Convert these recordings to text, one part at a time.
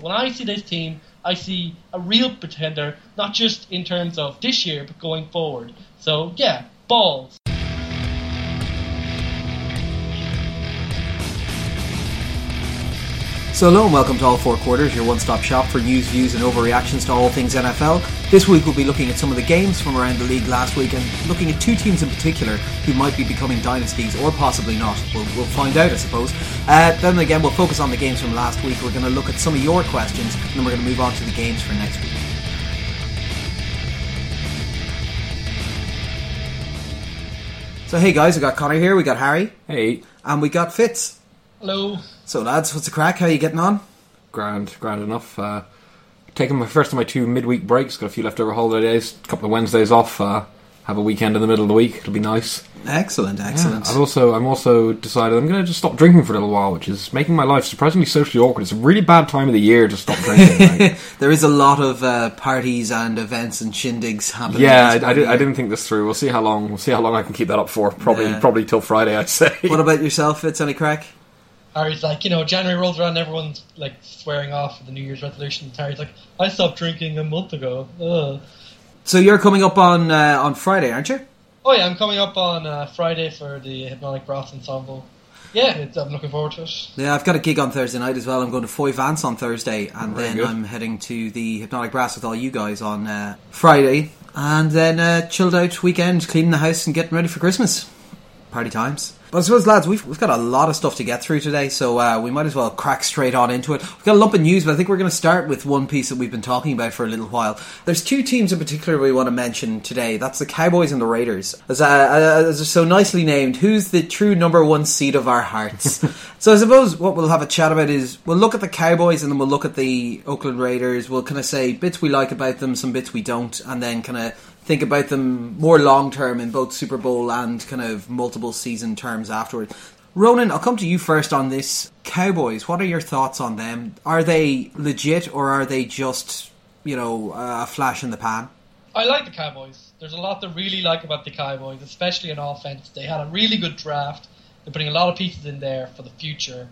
When I see this team, I see a real pretender, not just in terms of this year, but going forward. So, yeah, balls. So hello and welcome to All Four Quarters, your one-stop shop for news, views and overreactions to all things NFL. This week we'll be looking at some of the games from around the league last week and looking at two teams in particular who might be becoming dynasties or possibly not. We'll, we'll find out, I suppose. Uh, then again, we'll focus on the games from last week. We're going to look at some of your questions and then we're going to move on to the games for next week. So hey guys, we got Connor here, we got Harry, Hey, and we got Fitz. Hello. So lads, what's the crack? How are you getting on? grand, grand enough. Uh, taking my first of my two midweek breaks. Got a few leftover holiday days. A couple of Wednesdays off. Uh, have a weekend in the middle of the week. It'll be nice. Excellent, excellent. I've also, I'm also decided I'm going to just stop drinking for a little while, which is making my life surprisingly socially awkward. It's a really bad time of the year to stop drinking. like. there is a lot of uh, parties and events and shindigs happening. yeah, I, I, did, I, didn't think this through. We'll see how long. We'll see how long I can keep that up for. Probably, Yeah. probably till Friday, I'd say. What about yourself, It's Any crack? Harry's like, you know, January rolls around, and everyone's like swearing off the New Year's resolutions. Harry's like, I stopped drinking a month ago. Ugh. So you're coming up on uh, on Friday, aren't you? Oh yeah, I'm coming up on uh, Friday for the Hypnotic Brass Ensemble. Yeah, it's, I'm looking forward to it. Yeah, I've got a gig on Thursday night as well. I'm going to Foy Vance on Thursday, and Very then good. I'm heading to the Hypnotic Brass with all you guys on uh, Friday, and then uh, chilled out weekend, cleaning the house and getting ready for Christmas. Party times. But I suppose, lads, we've, we've got a lot of stuff to get through today, so uh, we might as well crack straight on into it. We've got a lump of news, but I think we're going to start with one piece that we've been talking about for a little while. There's two teams in particular we want to mention today. That's the Cowboys and the Raiders. As, uh, as so nicely named, who's the true number one seed of our hearts? so I suppose what we'll have a chat about is we'll look at the Cowboys and then we'll look at the Oakland Raiders. We'll kind of say bits we like about them, some bits we don't, and then kind of think about them more long term in both Super Bowl and kind of multiple season terms afterwards. Ronan, I'll come to you first on this. Cowboys, what are your thoughts on them? Are they legit or are they just, you know, a flash in the pan? I like the Cowboys. There's a lot to really like about the Cowboys, especially in offense. They had a really good draft. They're putting a lot of pieces in there for the future.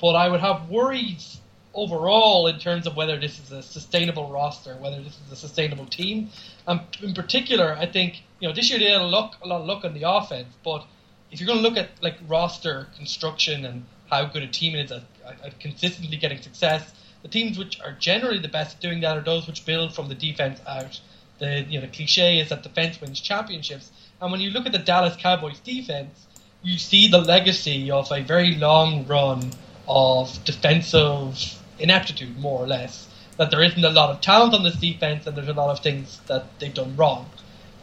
But I would have worries overall in terms of whether this is a sustainable roster, whether this is a sustainable team. And in particular, I think you know this year they had a, luck, a lot of luck on the offense, but if you're going to look at like roster construction and how good a team is at, at, at consistently getting success, the teams which are generally the best at doing that are those which build from the defense out. The you know the cliche is that defense wins championships, and when you look at the Dallas Cowboys defense, you see the legacy of a very long run of defensive ineptitude, more or less. That there isn't a lot of talent on this defense, and there's a lot of things that they've done wrong.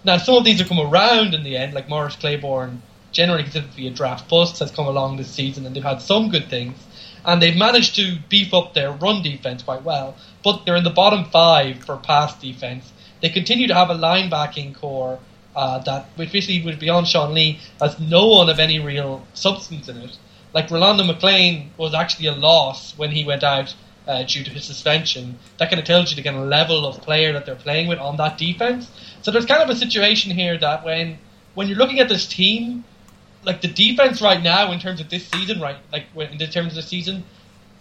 Now, some of these have come around in the end, like Morris Claiborne, generally considered to be a draft bust, has come along this season, and they've had some good things. And they've managed to beef up their run defense quite well, but they're in the bottom five for pass defense. They continue to have a linebacking corps uh, that, which basically was beyond Sean Lee, has no one of any real substance in it. Like Rolando McClain was actually a loss when he went out uh, due to his suspension. That kind of tells you the kind of level of player that they're playing with on that defense. So there's kind of a situation here that when when you're looking at this team, like the defense right now in terms of this season, right, like in terms of the season,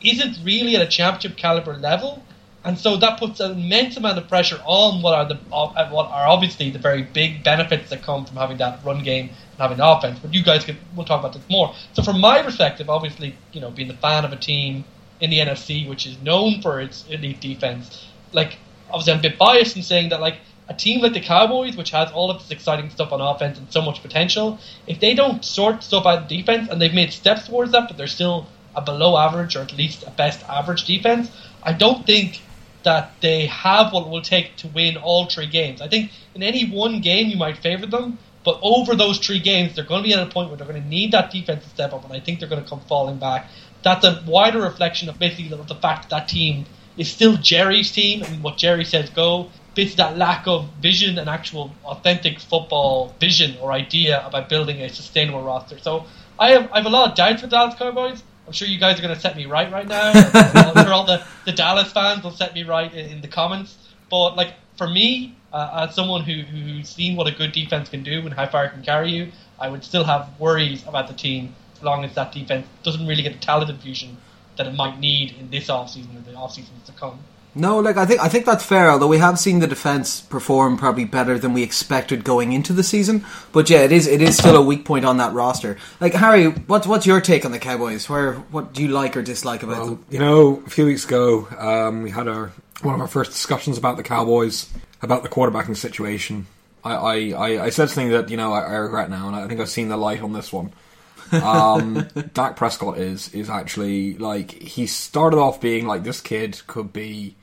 isn't really at a championship caliber level, and so that puts an immense amount of pressure on what are the what are obviously the very big benefits that come from having that run game and having offense. But you guys we'll talk about this more. So from my perspective, obviously, you know, being the fan of a team in the NFC which is known for its elite defense, like obviously I'm a bit biased in saying that like a team like the Cowboys, which has all of this exciting stuff on offense and so much potential, if they don't sort stuff out defense, and they've made steps towards that, but they're still a below average or at least a best average defense, I don't think that they have what it will take to win all three games. I think in any one game you might favour them, but over those three games, they're going to be at a point where they're going to need that defense to step up, and I think they're going to come falling back. That's a wider reflection of basically the, fact that that team is still Jerry's team, and what Jerry says go. Basically, that lack of vision and actual authentic football vision or idea about building a sustainable roster. So I have I have a lot of doubts for Dallas Cowboys. I'm sure you guys are going to set me right right now. I'm sure all the, the Dallas fans will set me right in, in the comments. But like for me, uh, as someone who who's seen what a good defense can do and how far it can carry you, I would still have worries about the team as long as that defense doesn't really get the talent infusion that it might need in this offseason or the off seasons to come. No, like I think I think that's fair. Although we have seen the defense perform probably better than we expected going into the season, but yeah, it is it is still a weak point on that roster. Like Harry, what's what's your take on the Cowboys? Where what do you like or dislike about Well, them? you know, a few weeks ago, um, we had our one of our first discussions about the Cowboys, about the quarterbacking situation. I, I, I, I said something that you know I, I regret now, and I think I've seen the light on this one. Um, Dak Prescott is is actually like he started off being like this kid could be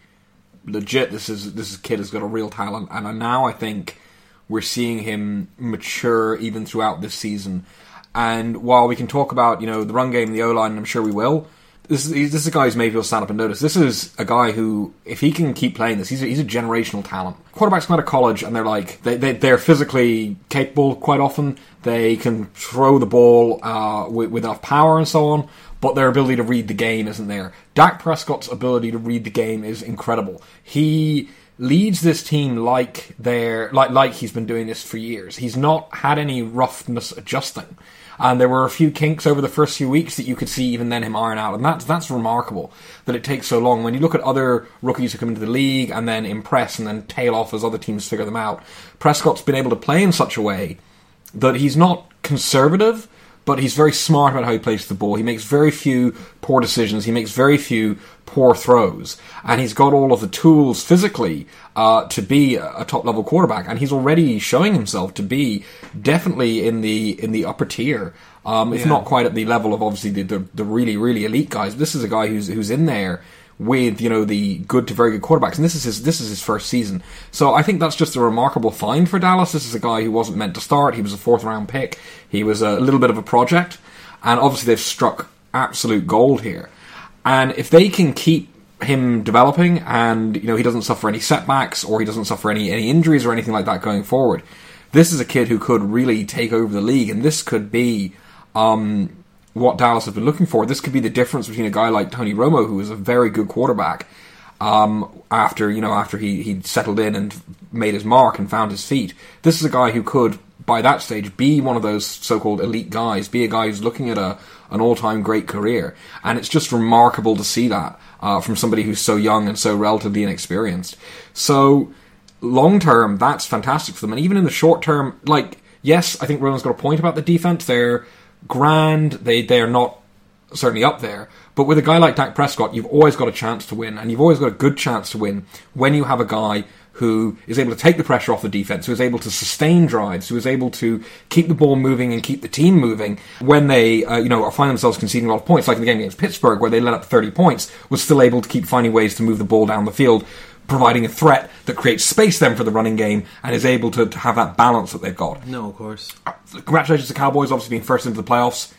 legit. This is this kid has got a real talent, and now I think we're seeing him mature even throughout this season. And while we can talk about you know the run game, the O line, I'm sure we will. This is, this is a guy who's made people stand up and notice. This is a guy who, if he can keep playing this, he's a, he's a generational talent. Quarterbacks come out of college and they're like they, they they're physically capable quite often. They can throw the ball uh, with, with enough power and so on, but their ability to read the game isn't there. Dak Prescott's ability to read the game is incredible. He leads this team like they're like like he's been doing this for years. He's not had any roughness adjusting. And there were a few kinks over the first few weeks that you could see even then him iron out, and that's that's remarkable that it takes so long. When you look at other rookies who come into the league and then impress and then tail off as other teams figure them out, Prescott's been able to play in such a way that he's not conservative, but he's very smart about how he plays the ball. He makes very few poor decisions. He makes very few poor throws, and he's got all of the tools physically uh, to be a top level quarterback. And he's already showing himself to be definitely in the in the upper tier, um, if Yeah. not quite at the level of obviously the, the, the really really elite guys. This is a guy who's who's in there with you know the good to very good quarterbacks, and this is his this is his first season. So I think that's just a remarkable find for Dallas. This is a guy who wasn't meant to start. He was a fourth round pick. He was a little bit of a project, and obviously they've struck absolute gold here. And if they can keep him developing, and you know he doesn't suffer any setbacks or he doesn't suffer any any injuries or anything like that going forward, this is a kid who could really take over the league, and this could be. Um, what Dallas have been looking for. This could be the difference between a guy like Tony Romo, who is a very good quarterback, um, after you know after he he settled in and made his mark and found his feet. This is a guy who could, by that stage, be one of those so-called elite guys, be a guy who's looking at a an all-time great career, and it's just remarkable to see that uh, from somebody who's so young and so relatively inexperienced. So long term, that's fantastic for them, and even in the short term, like yes, I think Ronan's got a point about the defense. They're grand. They they're not certainly up there. But with a guy like Dak Prescott, you've always got a chance to win, and you've always got a good chance to win when you have a guy who is able to take the pressure off the defense, who is able to sustain drives, who is able to keep the ball moving and keep the team moving when they, uh, you know, find themselves conceding a lot of points, like in the game against Pittsburgh, where they let up 30 points, was still able to keep finding ways to move the ball down the field, providing a threat that creates space then for the running game and is able to, to have that balance that they've got. No, of course. Congratulations to the Cowboys, obviously being first into the playoffs.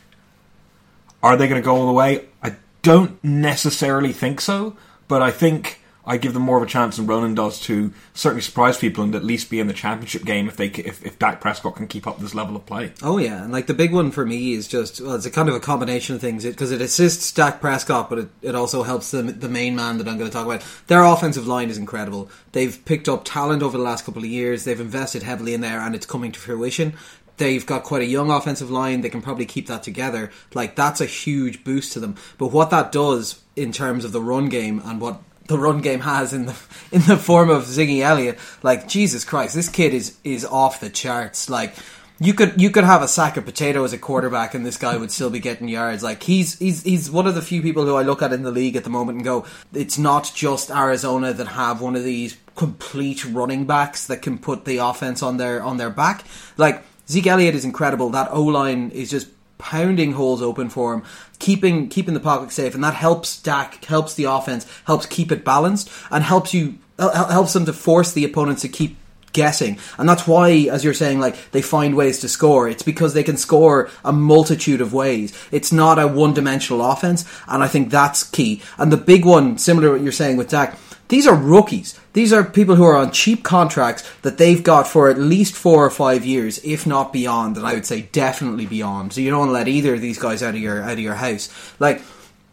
Are they going to go all the way? I don't necessarily think so, but I think I give them more of a chance than Ronan does to certainly surprise people and at least be in the championship game if they if, if Dak Prescott can keep up this level of play. Oh yeah, and like the big one for me is just well, it's a kind of a combination of things because it, assists Dak Prescott, but it, it also helps the the main man that I'm going to talk about. Their offensive line is incredible. They've picked up talent over the last couple of years. They've invested heavily in there, and it's coming to fruition. They've got quite a young offensive line. They can probably keep that together. Like that's a huge boost to them. But what that does in terms of the run game and what the run game has in the in the form of Ziggy Elliott, like Jesus Christ, this kid is is off the charts. Like you could you could have a sack of potato as a quarterback and this guy would still be getting yards. Like he's he's he's one of the few people who I look at in the league at the moment and go, it's not just Arizona that have one of these complete running backs that can put the offense on their on their back. Like Zeke Elliott is incredible. That O line is just pounding holes open for him, keeping keeping the pocket safe, and that helps Dak, helps the offense, helps keep it balanced, and helps you helps them to force the opponents to keep guessing. And that's why, as you're saying, like they find ways to score. It's because they can score a multitude of ways. It's not a one dimensional offense, and I think that's key. And the big one, similar to what you're saying with Dak. These are rookies. These are people who are on cheap contracts that they've got for at least four or five years, if not beyond. And I would say definitely beyond. So you don't want to let either of these guys out of your out of your house. Like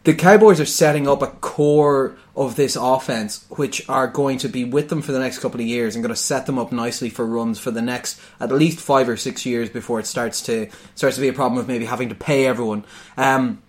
the Cowboys are setting up a core of this offense, which are going to be with them for the next couple of years and going to set them up nicely for runs for the next at least five or six years before it starts to starts to be a problem of maybe having to pay everyone. Um,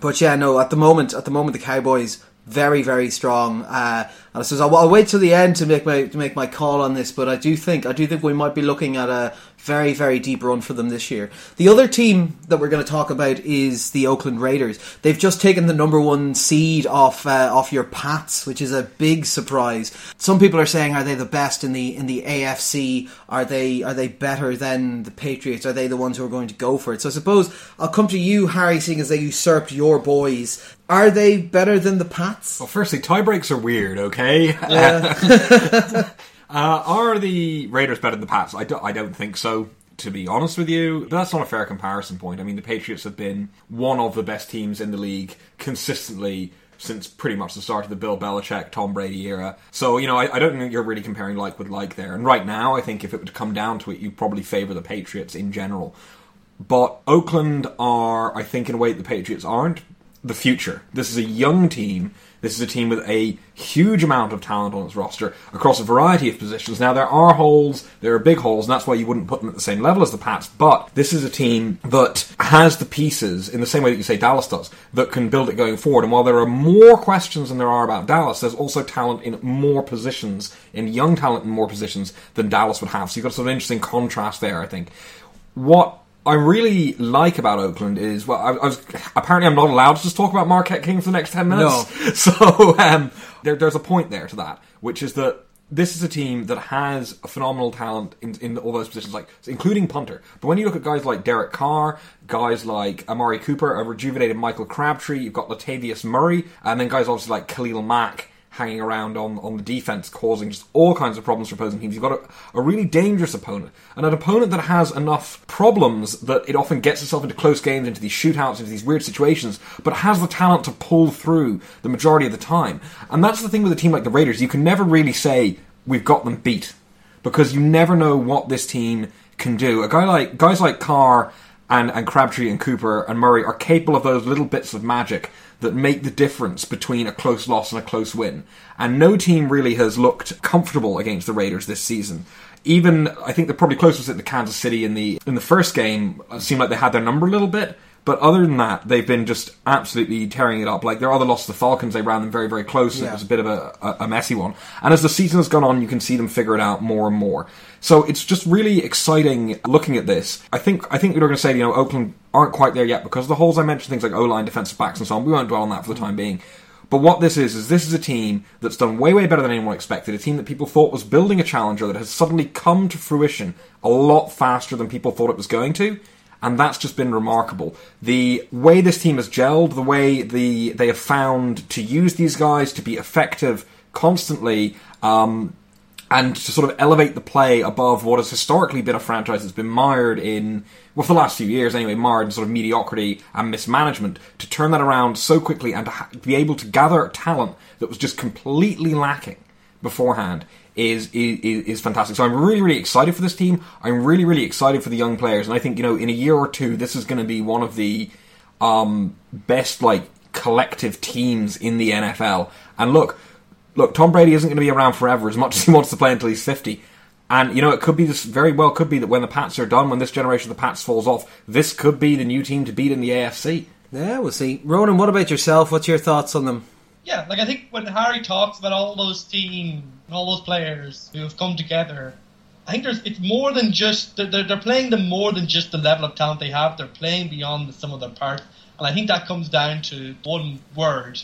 But yeah, no. At the moment, at the moment, the Cowboys very very strong. Uh, and I suppose I'll, I'll, wait till the end to make my to make my call on this. But I do think I do think we might be looking at a very very deep run for them this year. The other team that we're going to talk about is the Oakland Raiders. They've just taken the number one seed off uh, off your Pats, which is a big surprise. Some people are saying, are they the best in the in the AFC? Are they are they better than the Patriots? Are they the ones who are going to go for it? So I suppose I'll come to you, Harry, seeing as they usurped your boys. Are they better than the Pats? Well, firstly, tiebreaks are weird. Okay. Yeah. uh, are the Raiders better than the Pats? I don't, I don't think so. To be honest with you, but that's not a fair comparison point. I mean, the Patriots have been one of the best teams in the league consistently since pretty much the start of the Bill Belichick, Tom Brady era. So, you know, I, I, don't think you're really comparing like with like there. And right now, I think if it would come down to it, you'd probably favour the Patriots in general. But Oakland are, I think, in a way the Patriots aren't, the future. This is a young team. This is a team with a huge amount of talent on its roster across a variety of positions. Now, there are holes, there are big holes, and that's why you wouldn't put them at the same level as the Pats, but this is a team that has the pieces, in the same way that you say Dallas does, that can build it going forward. And while there are more questions than there are about Dallas, there's also talent in more positions, in young talent in more positions than Dallas would have. So you've got sort of interesting contrast there, I think. What I really like about Oakland is well, I, I, was apparently I'm not allowed to just talk about Marquette King for the next ten minutes. No. So um, there, there's a point there to that, which is that this is a team that has a phenomenal talent in, in all those positions, like including punter. But when you look at guys like Derek Carr, guys like Amari Cooper, a rejuvenated Michael Crabtree, you've got Latavius Murray, and then guys obviously like Khalil Mack hanging around on, on the defense, causing just all kinds of problems for opposing teams. You've got a, a, really dangerous opponent, and an opponent that has enough problems that it often gets itself into close games, into these shootouts, into these weird situations, but has the talent to pull through the majority of the time. And that's the thing with a team like the Raiders. You can never really say, we've got them beat, because you never know what this team can do. A guy like, guys like Carr and, and Crabtree and Cooper and Murray are capable of those little bits of magic that make the difference between a close loss and a close win. And no team really has looked comfortable against the Raiders this season. Even I think the probably closest at the Kansas City in the in the first game seemed like they had their number a little bit. But other than that, they've been just absolutely tearing it up. Like their other loss to the Falcons, they ran them very, very close. Yeah. It was a bit of a, a, a, messy one. And as the season has gone on, you can see them figure it out more and more. So it's just really exciting looking at this. I think I think we are going to say, you know, Oakland aren't quite there yet because the holes I mentioned, things like O line, defensive backs, and so on. We won't dwell on that for the time being. But what this is, is this is a team that's done way, way better than anyone expected. A team that people thought was building a challenger that has suddenly come to fruition a lot faster than people thought it was going to and that's just been remarkable. The way this team has gelled, the way the they have found to use these guys to be effective constantly, um, and to sort of elevate the play above what has historically been a franchise that's been mired in, well, for the last few years anyway, mired in sort of mediocrity and mismanagement, to turn that around so quickly and to ha- be able to gather talent that was just completely lacking beforehand is, is is fantastic. So I'm really really excited for this team. I'm really really excited for the young players, and I think you know in a year or two this is going to be one of the um, best like collective teams in the NFL. And look, look, Tom Brady isn't going to be around forever as much as he wants to play until he's 50. And you know, it could be this very well could be that when the Pats are done, when this generation of the Pats falls off, this could be the new team to beat in the AFC. Yeah, we'll see. Ronan, what about yourself? What's your thoughts on them? Yeah, like I think when Harry talks about all those teams, all those players who have come together, I think there's it's more than just they're, they're playing them more than just the level of talent they have. They're playing beyond the sum of their parts, and I think that comes down to one word: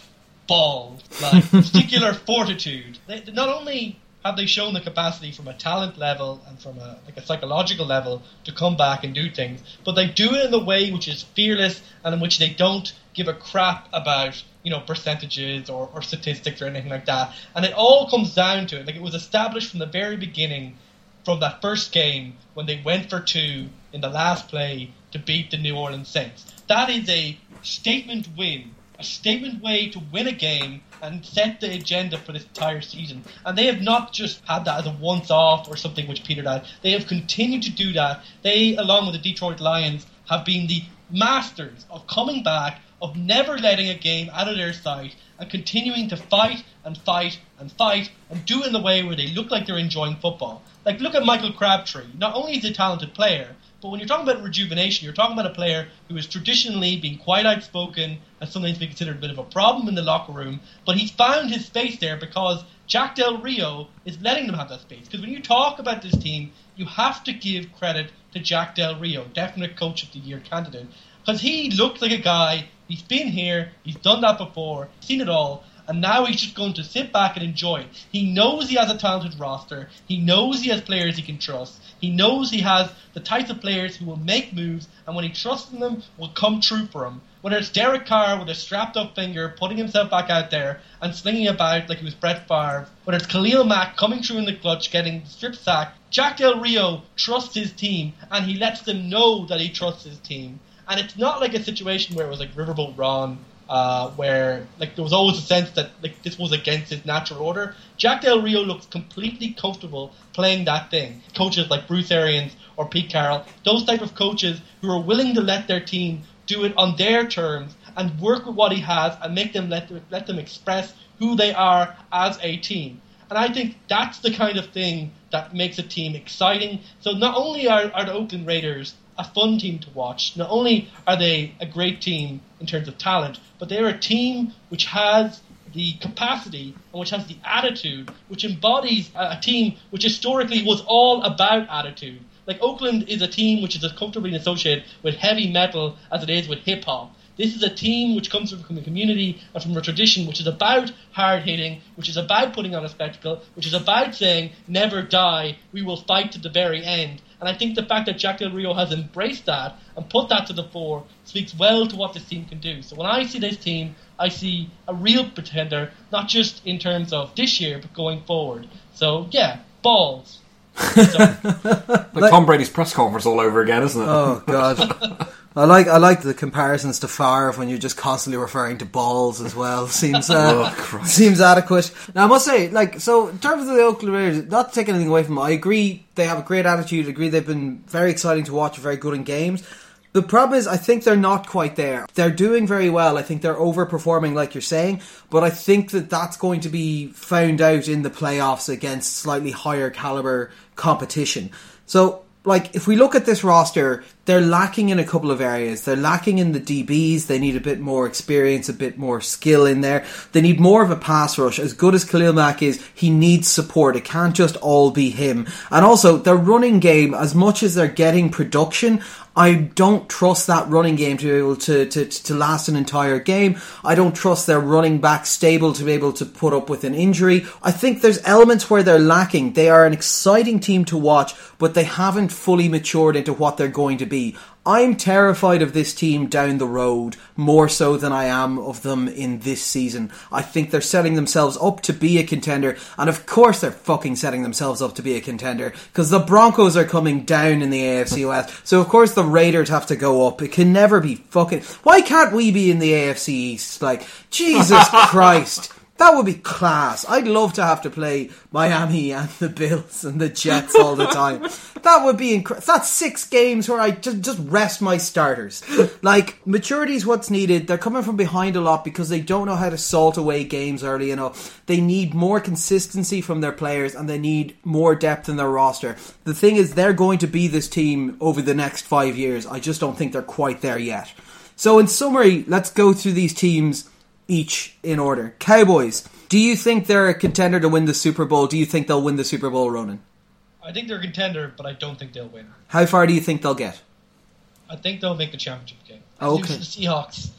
ball. Like particular fortitude. They, not only have they shown the capacity from a talent level and from a like a psychological level to come back and do things, but they do it in a way which is fearless and in which they don't give a crap about you know percentages or, or statistics or anything like that. And it all comes down to it. Like it was established from the very beginning, from that first game when they went for two in the last play to beat the New Orleans Saints. That is a statement win, a statement way to win a game and set the agenda for this entire season. And they have not just had that as a once off or something which petered out. They have continued to do that. They, along with the Detroit Lions, have been the masters of coming back of never letting a game out of their sight and continuing to fight and fight and fight and do it in the way where they look like they're enjoying football. Like, look at Michael Crabtree. Not only is he a talented player, But when you're talking about rejuvenation, you're talking about a player who has traditionally been quite outspoken and sometimes been considered a bit of a problem in the locker room. But he's found his space there because Jack Del Rio is letting them have that space. Because when you talk about this team, you have to give credit to Jack Del Rio, definite Coach of the Year candidate. Because he looked like a guy, he's been here, he's done that before, seen it all, and now he's just going to sit back and enjoy it. He knows he has a talented roster. He knows he has players he can trust. He knows he has the types of players who will make moves, and when he trusts in them, will come true for him. Whether it's Derek Carr with a strapped up finger, putting himself back out there and slinging about like he was Brett Favre, whether it's Khalil Mack coming through in the clutch, getting strip sacked, Jack Del Rio trusts his team, and he lets them know that he trusts his team. And it's not like a situation where it was like Riverboat Ron uh, where like there was always a sense that like this was against his natural order. Jack Del Rio looks completely comfortable playing that thing. Coaches like Bruce Arians or Pete Carroll, those type of coaches who are willing to let their team do it on their terms and work with what he has and make them let let them express who they are as a team. And I think that's the kind of thing that makes a team exciting. So not only are, are the Oakland Raiders a fun team to watch, not only are they a great team in terms of talent, but they're a team which has the capacity and which has the attitude, which embodies a, a team which historically was all about attitude. Like Oakland is a team which is as comfortably associated with heavy metal as it is with hip hop. This is a team which comes from a community and from a tradition which is about hard hitting, which is about putting on a spectacle, which is about saying, never die, we will fight to the very end. And I think the fact that Jack Del Rio has embraced that and put that to the fore speaks well to what this team can do. So when I see this team, I see a real pretender, not just in terms of this year, but going forward. So yeah, balls. So, Like Tom Brady's press conference all over again, isn't it? Oh god. I like I like the comparisons to Favre when you're just constantly referring to balls as well. Seems uh, Oh, seems adequate. Now I must say, like, so in terms of the Oakland Raiders, not to take anything away from them, I agree they have a great attitude. I agree they've been very exciting to watch, very good in games. The problem is, I think they're not quite there. They're doing very well. I think they're overperforming, like you're saying, but I think that that's going to be found out in the playoffs against slightly higher caliber competition. So, like, if we look at this roster, they're lacking in a couple of areas. They're lacking in the DBs. They need a bit more experience, a bit more skill in there. They need more of a pass rush. As good as Khalil Mack is, he needs support. It can't just all be him. And also, their running game, as much as they're getting production, I don't trust that running game to be able to, to, to last an entire game. I don't trust their running back stable to be able to put up with an injury. I think there's elements where they're lacking. They are an exciting team to watch, but they haven't fully matured into what they're going to be. I'm terrified of this team down the road more so than I am of them in this season. I think they're setting themselves up to be a contender, and of course they're fucking setting themselves up to be a contender because the Broncos are coming down in the AFC West. So of course the Raiders have to go up. It can never be fucking. Why can't we be in the AFC East? Like Jesus Christ. That would be class. I'd love to have to play Miami and the Bills and the Jets all the time. That would be incredible. That's six games where I just just rest my starters. Like maturity is what's needed. They're coming from behind a lot because they don't know how to salt away games early enough. They need more consistency from their players and they need more depth in their roster. The thing is, they're going to be this team over the next five years. I just don't think they're quite there yet. So, in summary, let's go through these teams each in order. Cowboys, do you think they're a contender to win the Super Bowl? Do you think they'll win the Super Bowl, Ronan? I think they're a contender, but I don't think they'll win. How far do you think they'll get? I think they'll make the championship game. Oh, okay. to the Seahawks.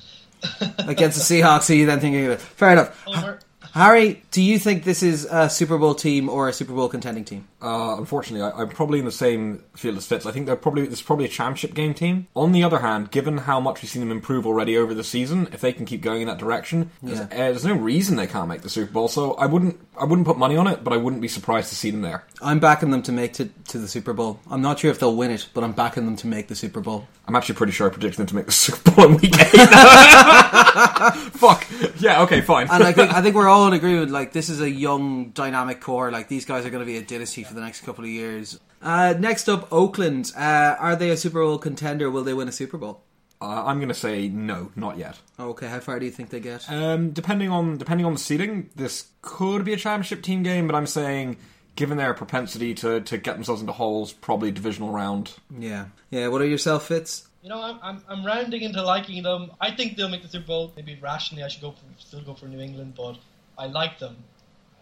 Against the Seahawks, are you then thinking of it? Fair enough. Over. Harry, do you think this is a Super Bowl team or a Super Bowl contending team? Uh, unfortunately, I, I'm probably in the same field as Fitz. I think they're probably this is probably a championship game team. On the other hand, given how much we've seen them improve already over the season, if they can keep going in that direction, there's, uh, there's no reason they can't make the Super Bowl. So I wouldn't I wouldn't put money on it, but I wouldn't be surprised to see them there. I'm backing them to make to, to the Super Bowl. I'm not sure if they'll win it, but I'm backing them to make the Super Bowl. I'm actually pretty sure I predicted them to make the Super Bowl in week eight. Fuck. Yeah. Okay. Fine. And I think I think we're all in agreement. Like this is a young, dynamic core. Like these guys are going to be a dynasty for the next couple of years. Uh, next up, Oakland. Uh, are they a Super Bowl contender? Will they win a Super Bowl? uh, I'm going to say no, not yet. Okay, how far do you think they get? Um, depending on depending on the seeding, this could be a championship team game, but I'm saying given their propensity to, to get themselves into holes, probably divisional round. Yeah, yeah. What are yourself, Fitz? You know, I'm, I'm, I'm rounding into liking them. I think they'll make the Super Bowl. Maybe rationally, I should go for, still go for New England, but I like them.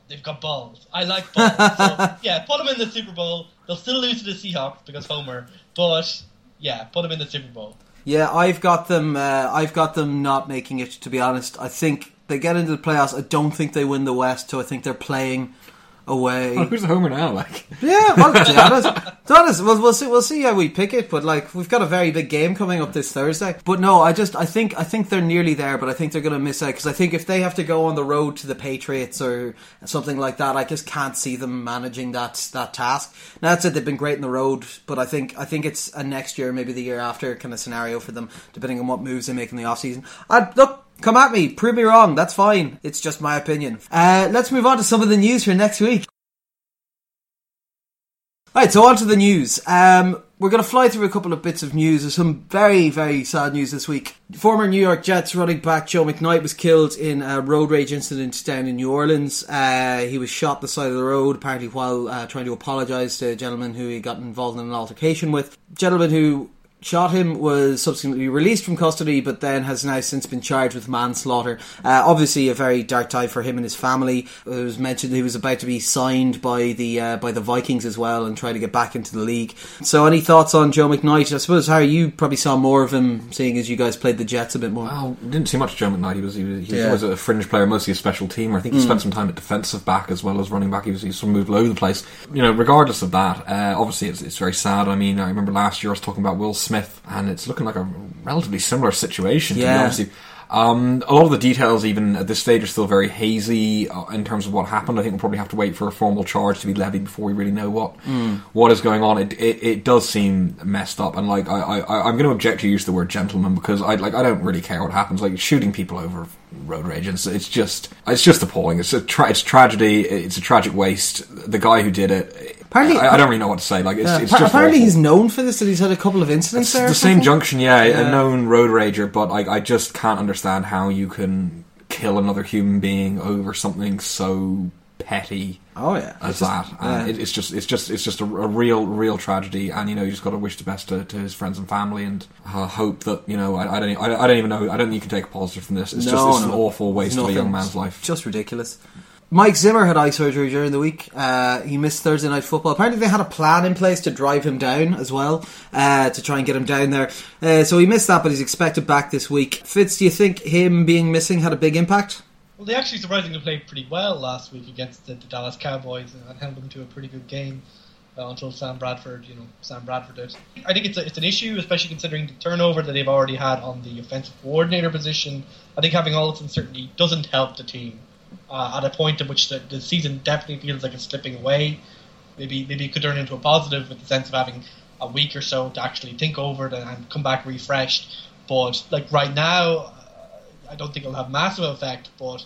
They've got balls. I like balls. so, yeah, put them in the Super Bowl. They'll still lose to the Seahawks because Homer, but yeah, put them in the Super Bowl. Yeah, I've got them. Uh, I've got them not making it. To be honest, I think they get into the playoffs. I don't think they win the West, so I think they're playing away. Oh, who's the homer now? Like, yeah, well, to be honest, to be honest, we'll, we'll see. We'll see how we pick it. But like, we've got a very big game coming up this Thursday. But no, I just, I think, I think they're nearly there. But I think they're going to miss out because I think if they have to go on the road to the Patriots or something like that, I just can't see them managing that that task. Now that's said, They've been great in the road, but I think, I think it's a next year, maybe the year after, kind of scenario for them, depending on what moves they make in the off season. I look. Come at me, prove me wrong. That's fine. It's just my opinion. Uh, let's move on to some of the news for next week. Alright, so on to the news. Um, we're going to fly through a couple of bits of news. There's some very, very sad news this week. Former New York Jets running back Joe McKnight was killed in a road rage incident down in New Orleans. Uh, he was shot the side of the road, apparently while uh, trying to apologise to a gentleman who he got involved in an altercation with. Gentleman who shot him was subsequently released from custody, but then has now since been charged with manslaughter. Uh, obviously, a very dark time for him and his family. It was mentioned he was about to be signed by the uh, by the Vikings as well and try to get back into the league. So, any thoughts on Joe McKnight? I suppose Harry, you probably saw more of him, seeing as you guys played the Jets a bit more. Well, didn't see much of Joe McKnight. He was he was, he was Yeah. always a fringe player, mostly a special teamer. I think he spent some time at defensive back as well as running back. He was he sort of moved all over the place. You know, regardless of that, uh, obviously it's it's very sad. I mean, I remember last year I was talking about Will Smith, and it's looking like a relatively similar situation. To be Yeah. honest. Um, a lot of the details, even at this stage, are still very hazy uh, in terms of what happened. I think we'll probably have to wait for a formal charge to be levied before we really know what what is going on. It, it it does seem messed up, and like I, I I'm going to object to use the word gentleman because I like I don't really care what happens. Like shooting people over road rage, it's, it's just it's just appalling. It's a tra- it's tragedy. It's a tragic waste. The guy who did it. Apparently- I, I don't really know what to say. Like it's, Uh, it's apparently, awful. he's known for this. That he's had a couple of incidents It's there. the same something? junction, yeah, Yeah. a known road rager, but I, I just can't understand how you can kill another human being over something so petty Oh yeah, as It's that. Yeah. it, it's just, it's just, it's just a, a real, real tragedy. And you know, you just got to wish the best to, to his friends and family, and uh, hope that you know, I, I don't, I, I don't even know, I don't think you can take a positive from this. It's just, No, an awful waste of a young man's life. Just ridiculous. Mike Zimmer had eye surgery during the week. Uh, he missed Thursday night football. Apparently, they had a plan in place to drive him down as well, uh, to try and get him down there. Uh, so he missed that, but he's expected back this week. Fitz, do you think him being missing had a big impact? Well, they actually surprisingly played pretty well last week against the, the Dallas Cowboys and held them to a pretty good game uh, until Sam Bradford, you know, Sam Bradford did. I think it's a, it's an issue, especially considering the turnover that they've already had on the offensive coordinator position. I think having all this uncertainty doesn't help the team uh, at a point at which the, the season definitely feels like it's slipping away. Maybe maybe it could turn into a positive with the sense of having a week or so to actually think over it and, and come back refreshed. But like right now, I don't think it'll have massive effect, but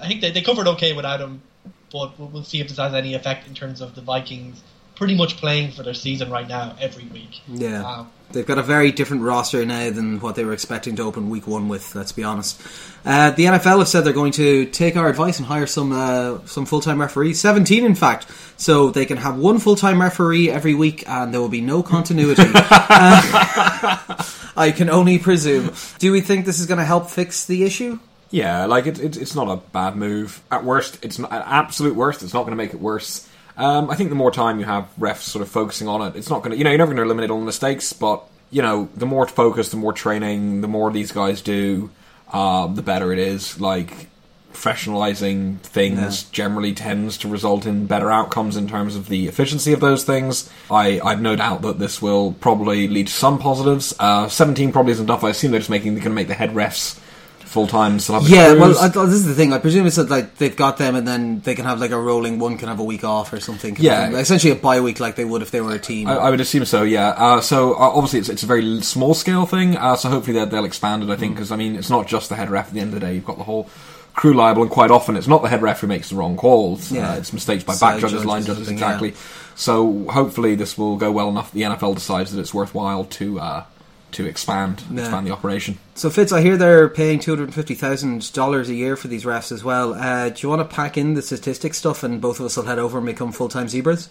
I think they, they covered okay without him. But we'll, we'll see if this has any effect in terms of the Vikings pretty much playing for their season right now every week. Yeah. Um, They've got a very different roster now than what they were expecting to open week one with, let's be honest. Uh, the NFL have said they're going to take our advice and hire some uh, some full time referees, 17 in fact, so they can have one full time referee every week and there will be no continuity. Uh, I can only presume. Do we think this is going to help fix the issue? Yeah, like it's it's it's not a bad move. At worst, it's not at absolute worst. It's not going to make it worse. Um, I think the more time you have refs sort of focusing on it, it's not going to. You know, you're never going to eliminate all the mistakes, but you know, the more focus, the more training, the more these guys do, uh, the better it is. Like professionalizing things generally tends to result in better outcomes in terms of the efficiency of those things. I I've no doubt that this will probably lead to some positives. Uh, Seventeen probably isn't enough. I assume they're just making they're going to make the head refs full time. So Yeah, well, I, this is the thing. I presume it's that like they've got them, and then they can have like a rolling. One can have a week off or something. Yeah. thing. essentially a bye week, like they would if they were a team. I, I would assume so, yeah. Uh, so uh, obviously it's, it's a very small scale thing. Uh, so hopefully they'll, they'll expand it. I Mm. think because I mean it's not just the head ref. At the end of the day, you've got the whole crew liable, and quite often it's not the head ref who makes the wrong calls. Yeah. Uh, it's mistakes by Side back judges, judges line judges, exactly. So hopefully this will go well enough. The NFL decides that it's worthwhile to uh, to expand Yeah. expand the operation. So Fitz, I hear they're paying two hundred fifty thousand dollars a year for these refs as well. Uh, do you want to pack in the statistics stuff, and both of us will head over and become full time zebras?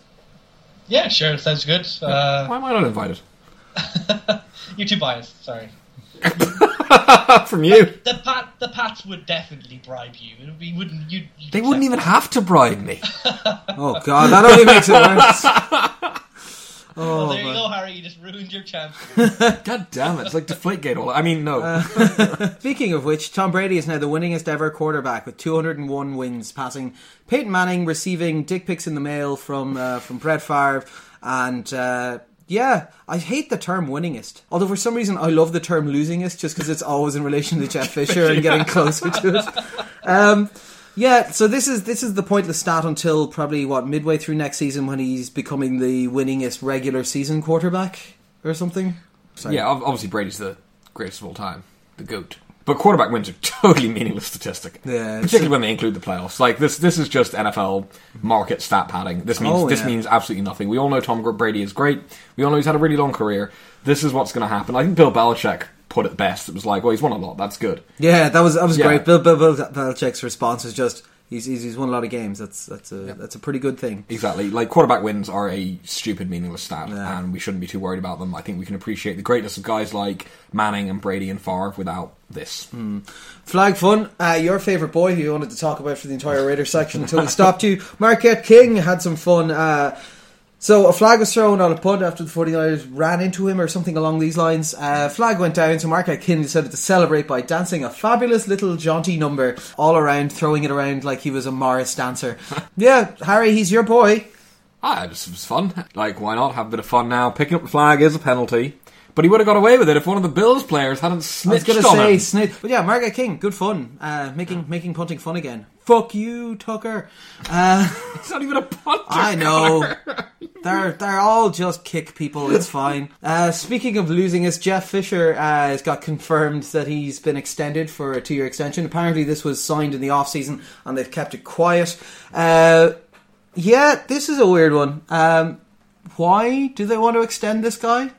Yeah, sure, sounds good. Uh, Why am I not invited? you're too biased. Sorry. From you. The pat, the Pats would definitely bribe you. It would be, wouldn't you? you'd They wouldn't even have to bribe me. Oh God, that only makes it worse. Well, Oh, there you go, Harry. You just ruined your chance. God damn it! It's like Deflategate. All I mean, no. Speaking of which, Tom Brady is now the winningest ever quarterback with 201 wins, passing Peyton Manning, receiving dick pics in the mail from uh, from Brett Favre, and uh, yeah, I hate the term winningest. Although for some reason I love the term losingest, just because it's always in relation to Jeff Fisher and getting closer to it. Um, yeah, so this is this is the pointless stat until probably what midway through next season when he's becoming the winningest regular season quarterback or something. Sorry. yeah, obviously Brady's the greatest of all time, the goat. But quarterback wins are totally meaningless statistic. Yeah, particularly when they include the playoffs. Like this, this is just NFL market stat padding. This means Oh, this yeah. means absolutely nothing. We all know Tom Brady is great. We all know he's had a really long career. This is what's going to happen. I think Bill Belichick put it best. It was like, well, he's won a lot. That's good. Yeah, that was that was Yeah. great. Bill, Bill, Bill Belichick's response was just he's, he's he's won a lot of games. That's that's a that's a pretty good thing. Exactly. Like quarterback wins are a stupid, meaningless stat, Yeah. and we shouldn't be too worried about them. I think we can appreciate the greatness of guys like Manning and Brady and Favre without this. Hmm. Flag fun. Uh, your favorite boy who you wanted to talk about for the entire Raiders section until we stopped you. Marquette King had some fun. Uh, so a flag was thrown on a punt after the 49ers ran into him or something along these lines. Uh, flag went down, so Marquette King decided to celebrate by dancing a fabulous little jaunty number all around, throwing it around like he was a Morris dancer. yeah, Harry, he's your boy. Ah, it was fun. Like, why not have a bit of fun now? Picking up the flag is a penalty, but he would have got away with it if one of the Bills players hadn't I was snitched gonna on say him. snitch, but yeah, Marquette King, good fun, uh, making making punting fun again. Fuck you, Tucker. Uh, It's not even a punter. I know. They're they're all just kick people. It's fine. Uh, speaking of losingest, Jeff Fisher uh, has got confirmed that he's been extended for a two year extension. Apparently, this was signed in the off season, and they've kept it quiet. Uh, yeah, this is a weird one. Um, why do they want to extend this guy?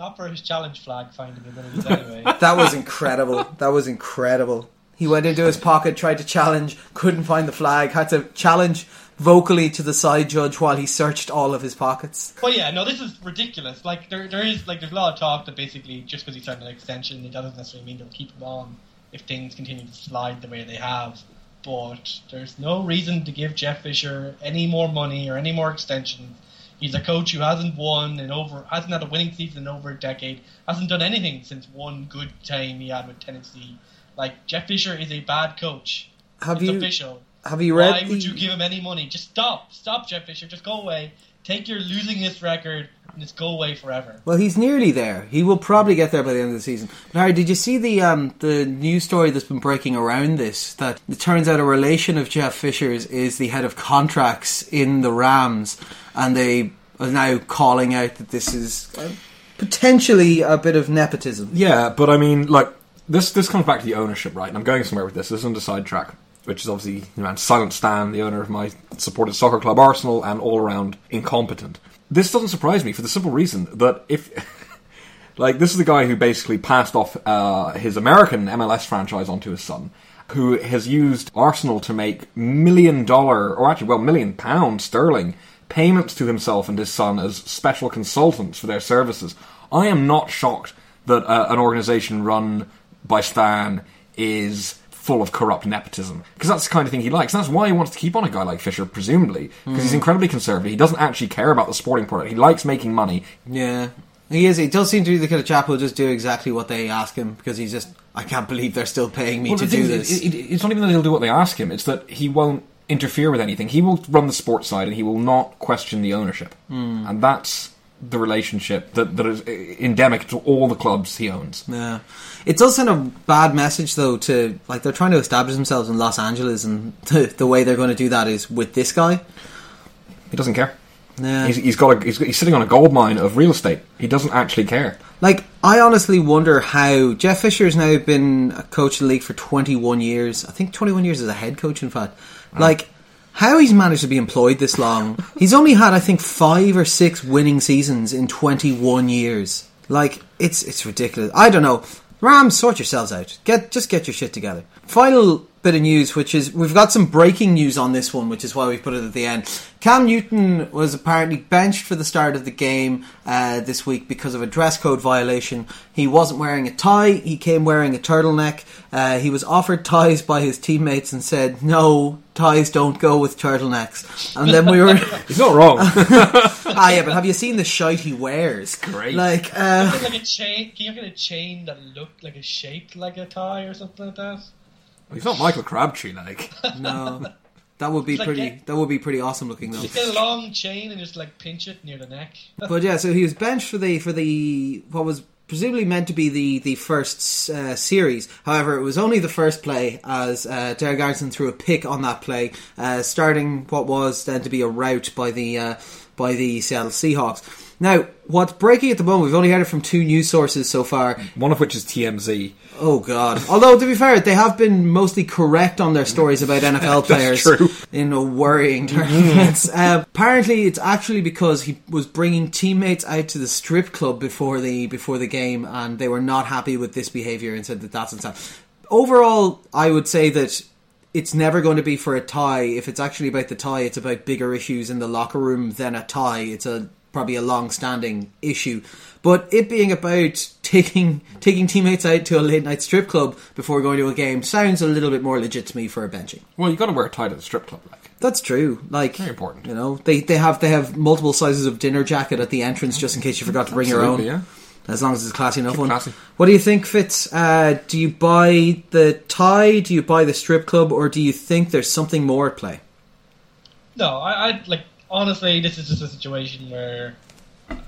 Not for his challenge flag finding anyway. That was incredible. that was incredible. He went into his pocket, tried to challenge, couldn't find the flag, had to challenge vocally to the side judge while he searched all of his pockets. But yeah, no, this is ridiculous. Like there, there is like there's a lot of talk that basically just because he signed an extension, it doesn't necessarily mean they'll keep him on if things continue to slide the way they have. But there's no reason to give Jeff Fisher any more money or any more extensions. He's a coach who hasn't won in over, hasn't had a winning season in over a decade, hasn't done anything since one good time he had with Tennessee. Like Jeff Fisher is a bad coach. Have it's you official. have you read Why the? would you give him any money? Just stop. Stop, Jeff Fisher. Just go away. Take your losing this record and just go away forever. Well, he's nearly there. He will probably get there by the end of the season. But Harry, did you see the um, the news story that's been breaking around this? That it turns out a relation of Jeff Fisher's is the head of contracts in the Rams, and they are now calling out that this is uh, potentially a bit of nepotism. Yeah, but I mean, like this. This comes back to the ownership, right? And I'm going somewhere with this. This is on the sidetrack, which is obviously you know, Silent Stan, the owner of my supported soccer club Arsenal, and all around incompetent. This doesn't surprise me for the simple reason that if. Like this is the guy who basically passed off uh, his American MLS franchise onto his son, who has used Arsenal to make million dollar, or actually, well, million pound sterling payments to himself and his son as special consultants for their services. I am not shocked that uh, an organization run by Stan is full of corrupt nepotism because that's the kind of thing he likes. And that's why he wants to keep on a guy like Fisher, presumably, because he's incredibly conservative. He doesn't actually care about the sporting product. He likes making money. Yeah. He is. He does seem to be the kind of chap who'll just do exactly what they ask him because he's just. I can't believe they're still paying me Well, to do this. it- it- it's not even that he'll do what they ask him; it's that he won't interfere with anything. He will run the sports side, and he will not question the ownership. Hmm. And that's the relationship that, that is endemic to all the clubs he owns. Yeah, it does send a bad message though. To like they're trying to establish themselves in Los Angeles, and the, the way they're going to do that is with this guy. He doesn't care. Yeah, He's, he's got a, he's, he's sitting on a gold mine of real estate. He doesn't actually care. like I honestly wonder how Jeff Fisher's now been a coach in the league for twenty one years. I think twenty one years as a head coach. In fact, like how he's managed to be employed this long. he's only had I think five or six winning seasons in twenty one years. Like it's it's ridiculous. I don't know. Rams, sort yourselves out. Get just get your shit together. Final bit of news, which is we've got some breaking news on this one, which is why we put it at the end. Cam Newton was apparently benched for the start of the game uh, this week because of a dress code violation. He wasn't wearing a tie. He came wearing a turtleneck. Uh, he was offered ties by his teammates and said, "No, ties don't go with turtlenecks." And then we were, He's not wrong. ah, yeah, but have you seen the shite he wears? Great. Like, uh, like a chain. Can you get a chain that looked like a shaped like a tie or something like that? He's not Michael Crabtree, like. no, that would be like pretty. get- That would be pretty awesome looking though. Just get a long chain and just like pinch it near the neck. But yeah, so he was benched for the for the what was presumably meant to be the the first uh, series. However, it was only the first play as uh, Derek Anderson threw a pick on that play, uh, starting what was then to be a rout by the uh, by the Seattle Seahawks. Now, what's breaking at the moment? We've only heard it from two news sources so far. One of which is TMZ. Oh God! Although to be fair, they have been mostly correct on their stories about NFL players true. in a worrying terms. uh, apparently, it's actually because he was bringing teammates out to the strip club before the before the game, and they were not happy with this behaviour and said that that's insane. Overall, I would say that it's never going to be for a tie. If it's actually about the tie, it's about bigger issues in the locker room than a tie. It's a probably a long-standing issue. But it being about taking taking teammates out to a late night strip club before going to a game sounds a little bit more legit to me for a benching. Well, you got to wear a tie to the strip club, like. That's true. Like Very important. You know, they they have they have multiple sizes of dinner jacket at the entrance just in case you forgot to bring your own. Yeah. As long as it's a classy enough one. classy. What do you think, Fitz? Uh, do you buy the tie? Do you buy the strip club, or do you think there's something more at play? No, I, I like honestly, this is just a situation where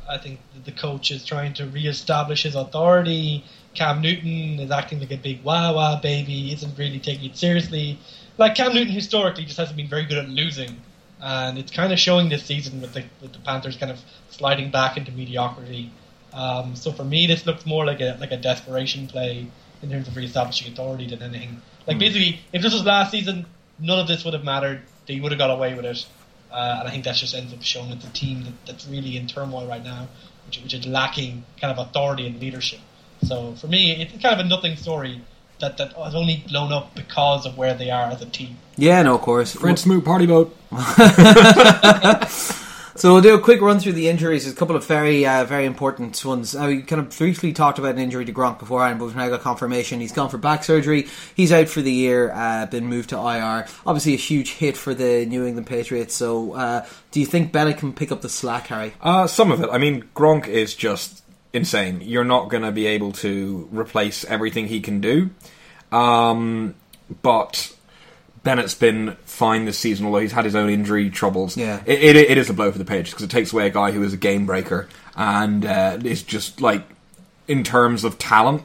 I think the coach is trying to re-establish his authority. Cam Newton is acting like a big wah wah baby, isn't really taking it seriously. Like Cam Newton historically just hasn't been very good at losing, and it's kind of showing this season with the with the Panthers kind of sliding back into mediocrity. Um, so for me, this looks more like a like a desperation play in terms of re-establishing authority than anything. Like basically, if this was last season, none of this would have mattered. They would have got away with it. Uh, and I think that just ends up showing that the team that, that's really in turmoil right now, which, which is lacking kind of authority and leadership. So for me, it's kind of a nothing story that, that has only blown up because of where they are as a team. Yeah, no, of course. French Smoot party boat. So we'll do a quick run through the injuries. There's a couple of very, uh, very important ones. Uh, we kind of briefly talked about an injury to Gronk beforehand, but we've now got confirmation. He's gone for back surgery. He's out for the year. Uh, been moved to IR. Obviously, a huge hit for the New England Patriots. So, uh, do you think Bennett can pick up the slack, Harry? Uh, some of it. I mean, Gronk is just insane. You're not going to be able to replace everything he can do. Um, but Bennett's been fine this season, although he's had his own injury troubles. Yeah. It, it, it is a blow for the page because it takes away a guy who is a game breaker and uh, is just like, in terms of talent,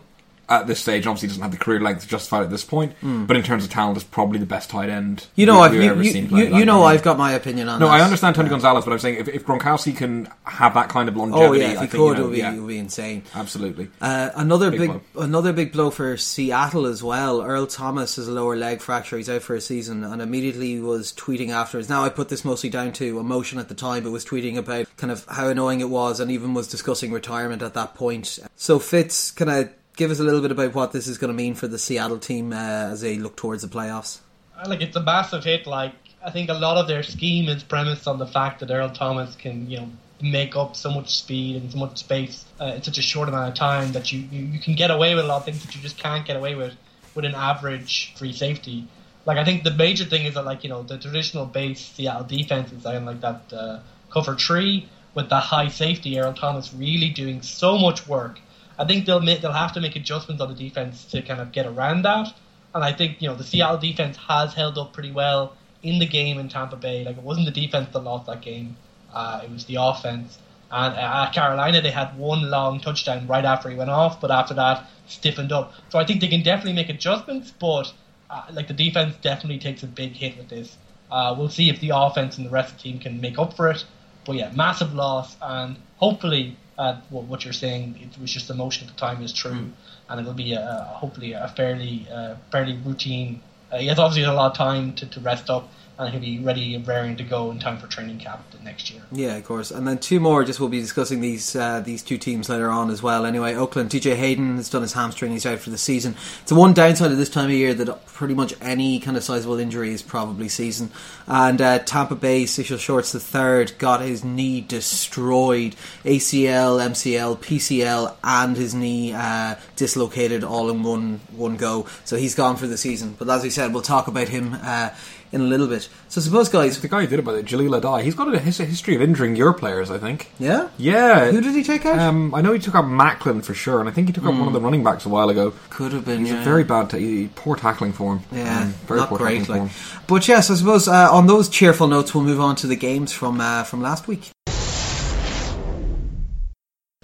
at this stage, obviously doesn't have the career length to justify it at this point, but in terms of talent, is probably the best tight end. You know, I've you, ever you, seen play you, you know. I've got my opinion on No, that. I understand Tony Gonzalez, but I'm saying if, if Gronkowski can have that kind of longevity, Oh yeah, if I he think, could, you know, it would be, yeah, it would be insane. absolutely. Uh, another Big big, another big blow for Seattle as well. Earl Thomas has a lower leg fracture. He's out for a season, and immediately was tweeting afterwards. Now I put this mostly down to emotion at the time, but was tweeting about kind of how annoying it was, and even was discussing retirement at that point. So Fitz, can I give us a little bit about what this is going to mean for the Seattle team uh, as they look towards the playoffs? Like it's a massive hit. Like I think a lot of their scheme is premised on the fact that Earl Thomas can, you know, make up so much speed and so much space uh, in such a short amount of time that you, you you can get away with a lot of things that you just can't get away with with an average free safety. Like I think the major thing is that like you know the traditional base Seattle defense is saying like that uh, cover three with the high safety Earl Thomas really doing so much work. I think they'll make, they'll have to make adjustments on the defense to kind of get around that. And I think you know the Seattle defense has held up pretty well in the game in Tampa Bay. Like it wasn't the defense that lost that game; uh, it was the offense. And uh, at Carolina, they had one long touchdown right after he went off, but after that, stiffened up. So I think they can definitely make adjustments, but uh, like the defense definitely takes a big hit with this. Uh, we'll see if the offense and the rest of the team can make up for it. But yeah, massive loss, and hopefully, uh, what, what you're saying, it was just emotion at the time is true, and it'll be a, hopefully a fairly uh, fairly routine. Uh, he has obviously had a lot of time to, to rest up, and he'll be ready and raring to go in time for training camp next year. Yeah, of course. And then two more. Just we'll be discussing these uh, these two teams later on as well. Anyway, Oakland, DJ Hayden has done his hamstring. He's out for the season. It's the one downside of this time of year that pretty much any kind of sizable injury is probably season. And uh, Tampa Bay, Cecil Shorts the third got his knee destroyed, ACL, MCL, PCL, and his knee uh, dislocated all in one one go. So he's gone for the season. But as we said, we'll talk about him uh, in a little bit. So suppose, guys, The guy who did it by the Jahleel Addae, he's got a, history of injuring your players, I think. yeah, Yeah. who did he take out? Um, I know he took out Maclin for sure, and I think he took out one of the running backs a while ago. Could have been. He's yeah. a very bad, he- poor tackling form. Yeah, Um, very not poor great. tackling Like, for him. but yes, I suppose uh, on those cheerful notes, we'll move on to the games from uh, from last week.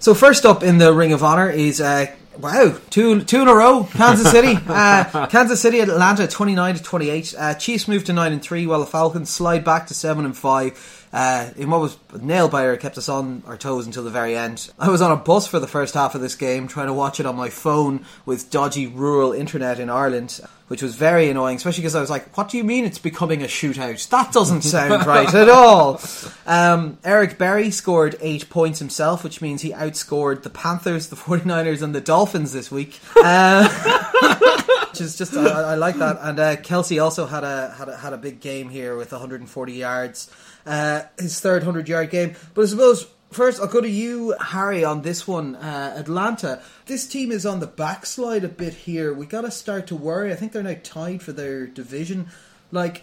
So first up in the Ring of Honor is uh, wow two two in a row. Kansas City, uh, Kansas City, Atlanta, twenty nine to twenty eight. Uh, Chiefs move to nine and three, while the Falcons slide back to seven and five. Uh, in what was a nail biter, kept us on our toes until the very end. I was on a bus for the first half of this game, trying to watch it on my phone with dodgy rural internet in Ireland, which was very annoying, especially because I was like, "What do you mean it's becoming a shootout? That doesn't sound right at all." Um, Eric Berry scored eight points himself, which means he outscored the Panthers, the 49ers, and the Dolphins this week. Uh, which is just I, I like that. And uh, Kelce also had a had a had a big game here with 140 yards, uh, his third 100 yard game. But I suppose first I'll go to you, Harry, on this one. Uh, Atlanta, this team is on the backslide a bit here. We got to start to worry. I think they're now tied for their division. Like,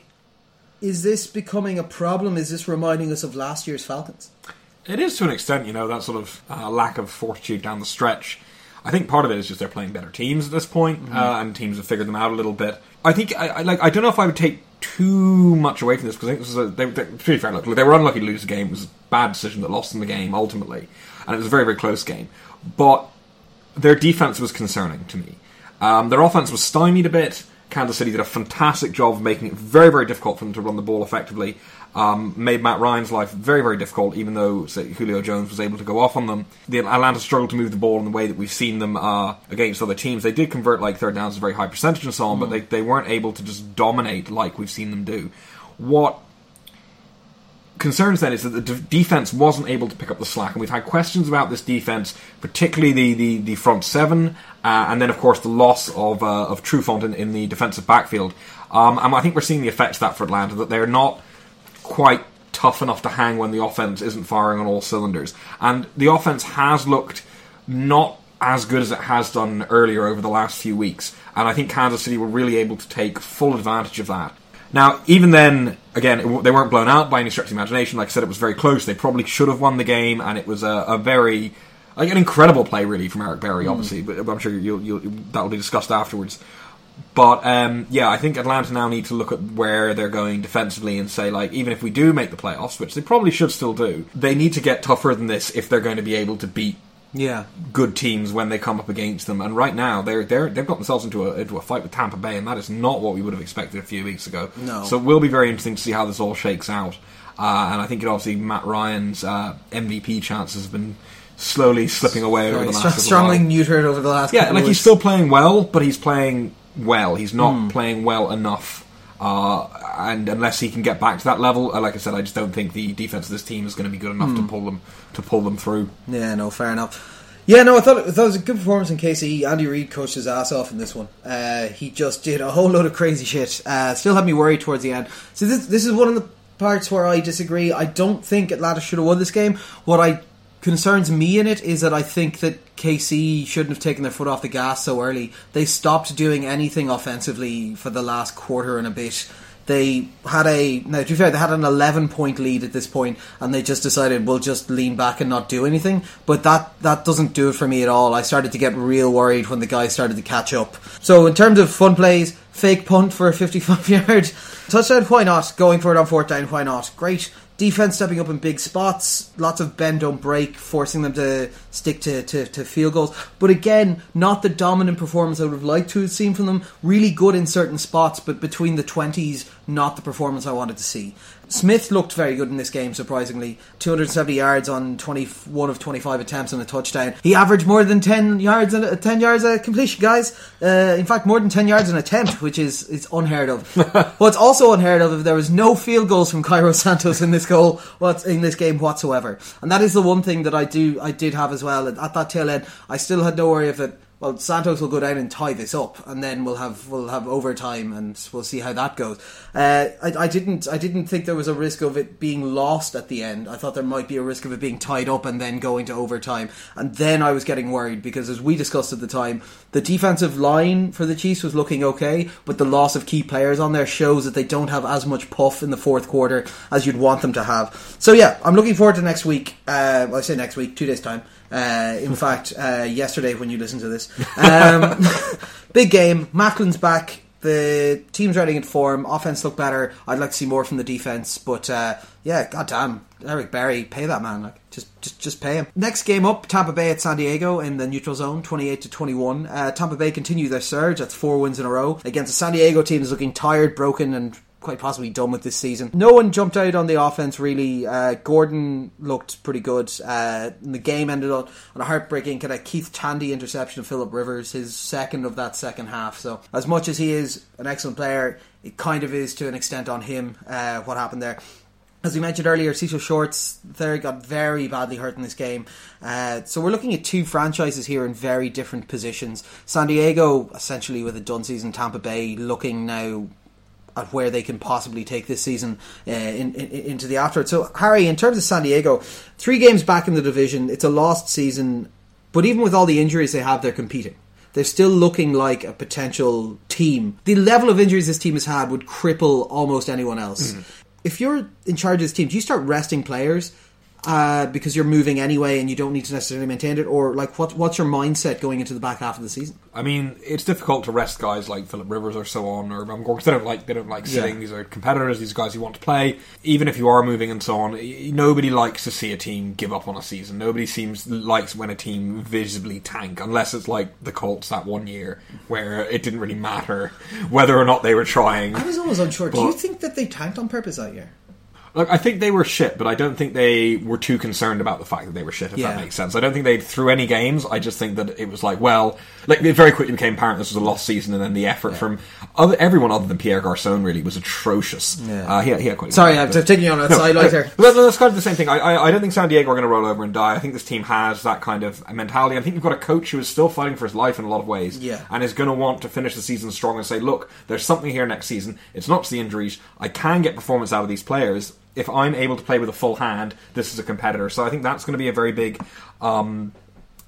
is this becoming a problem? Is this reminding us of last year's Falcons? It is to an extent, you know, that sort of uh, lack of fortitude down the stretch. I think part of it is just they're playing better teams at this point, Mm-hmm. uh, and teams have figured them out a little bit. I think I, I like. I don't know if I would take too much away from this because I think this is a. They, they, to be fair, look, they were unlucky to lose the game. It was a bad decision that lost them the game ultimately, and it was a very very close game. But their defense was concerning to me. Um, their offense was stymied a bit. Kansas City did a fantastic job of making it very, very difficult for them to run the ball effectively. Um, made Matt Ryan's life very, very difficult, even though say, Julio Jones was able to go off on them. The Atlanta struggled to move the ball in the way that we've seen them uh, against other teams. They did convert like third downs a very high percentage and so on, but they, they weren't able to just dominate like we've seen them do. What concerns then is that the de- defense wasn't able to pick up the slack, and we've had questions about this defense, particularly the the, the front seven, uh, and then of course the loss of uh, of Trufant in, in the defensive backfield. Um, and I think we're seeing the effects of that for Atlanta that they're not quite tough enough to hang when the offense isn't firing on all cylinders, and the offense has looked not as good as it has done earlier over the last few weeks. And I think Kansas City were really able to take full advantage of that. Now, even then, again, w- they weren't blown out by any stretch of imagination. Like I said, it was very close. They probably should have won the game, and it was a, a very, like an incredible play, really, from Eric Berry. Obviously, hmm. but I'm sure you'll, you'll, that will be discussed afterwards. But um, yeah, I think Atlanta now need to look at where they're going defensively and say, like, even if we do make the playoffs, which they probably should still do, they need to get tougher than this if they're going to be able to beat Yeah. good teams when they come up against them. And right now, they're they're they've got themselves into a into a fight with Tampa Bay, and that is not what we would have expected a few weeks ago. No. So it will be very interesting to see how this all shakes out. Uh, and I think it obviously Matt Ryan's uh, MVP chances have been slowly slipping away over the last str- strongly neutered over the last. Yeah, like of he's still playing well, but he's playing well. He's not Hmm. playing well enough. Uh, and unless he can get back to that level, uh, like I said, I just don't think the defense of this team is going to be good enough Hmm. to pull them to pull them through. Yeah, no, fair enough. Yeah, no, I thought, I thought it was a good performance in KC. Andy Reid coached his ass off in this one. Uh, he just did a whole load of crazy shit. Uh, still had me worried towards the end. So this this is one of the parts where I disagree. I don't think Atlanta should have won this game. What I concerns me in it is that I think that KC shouldn't have taken their foot off the gas so early. They stopped doing anything offensively for the last quarter and a bit. They had a now to be fair, they had an eleven point lead at this point, and they just decided we'll just lean back and not do anything. But that that doesn't do it for me at all. I started to get real worried when the guys started to catch up. So in terms of fun plays, fake punt for a fifty-five yard touchdown, why not? Going for it on fourth down, why not? Great defense stepping up in big spots, lots of bend don't break, forcing them to stick to, to, to field goals. But again, not the dominant performance I would have liked to have seen from them. Really good in certain spots, but between the twenties, not the performance I wanted to see. Smith looked very good in this game, surprisingly. 270 yards on 21 of 25 attempts and a touchdown. He averaged more than 10 yards and 10 yards a completion, guys. Uh, in fact, more than 10 yards an attempt, which is is unheard of. What's also unheard of if there was no field goals from Cairo Santos in this goal, what's in this game whatsoever. And that is the one thing that I do I did have as well. At that tail end, I still had no worry of it well, Santos will go down and tie this up, and then we'll have we'll have overtime, and we'll see how that goes. Uh, I, I didn't I didn't think there was a risk of it being lost at the end. I thought there might be a risk of it being tied up and then going to overtime, and then I was getting worried because, as we discussed at the time, the defensive line for the Chiefs was looking okay, but the loss of key players on there shows that they don't have as much puff in the fourth quarter as you'd want them to have. So yeah, I'm looking forward to next week. Uh, well, I say next week, two days time. Uh, in fact, uh, yesterday when you listen to this, um, big game. Maclin's back. The team's running in form. Offense look better. I'd like to see more from the defense, but uh, yeah, goddamn, Eric Berry, pay that man. Like, just, just, just pay him. Next game up, Tampa Bay at San Diego in the neutral zone, twenty-eight to twenty-one. Uh, Tampa Bay continue their surge. That's four wins in a row against a San Diego team that's looking tired, broken, and quite possibly done with this season. No one jumped out on the offense really. Uh, Gordon looked pretty good. Uh, the game ended on, on a heartbreaking kind of Keith Tandy interception of Philip Rivers, his second of that second half. So as much as he is an excellent player, it kind of is to an extent on him uh, what happened there. As we mentioned earlier, Cecil Shorts there got very badly hurt in this game. Uh, so we're looking at two franchises here in very different positions. San Diego, essentially with a done season, Tampa Bay looking now at where they can possibly take this season uh, in, in, into the afterwards. So, Harry, in terms of San Diego, three games back in the division, it's a lost season, but even with all the injuries they have, they're competing. They're still looking like a potential team. The level of injuries this team has had would cripple almost anyone else. Mm. If you're in charge of this team, do you start resting players? Uh, because you're moving anyway and you don't need to necessarily maintain it, or like what what's your mindset going into the back half of the season? I mean, it's difficult to rest guys like Philip Rivers or so on, or because they don't like they don't like sitting. Yeah. These are competitors. These guys who want to play. Even if you are moving and so on, nobody likes to see a team give up on a season. Nobody seems likes when a team visibly tank, unless it's like the Colts that one year where it didn't really matter whether or not they were trying. I was always unsure. But, Do you think that they tanked on purpose that year? Look, I think they were shit, but I don't think they were too concerned about the fact that they were shit, if yeah. that makes sense. I don't think they threw any games. I just think that it was like, well, like it very quickly became apparent this was a lost season, and then the effort yeah. from other, everyone other than Pierre Garcon really was atrocious. Yeah. Uh, he, had, he had quite Sorry, I'm taking you on a no, sideline here. Well, that's kind of the same thing. I, I, I don't think San Diego are going to roll over and die. I think this team has that kind of mentality. I think you've got a coach who is still fighting for his life in a lot of ways, yeah. and is going to want to finish the season strong and say, look, there's something here next season. It's not just the injuries. I can get performance out of these players if I'm able to play with a full hand, this is a competitor. So I think that's going to be a very big, um,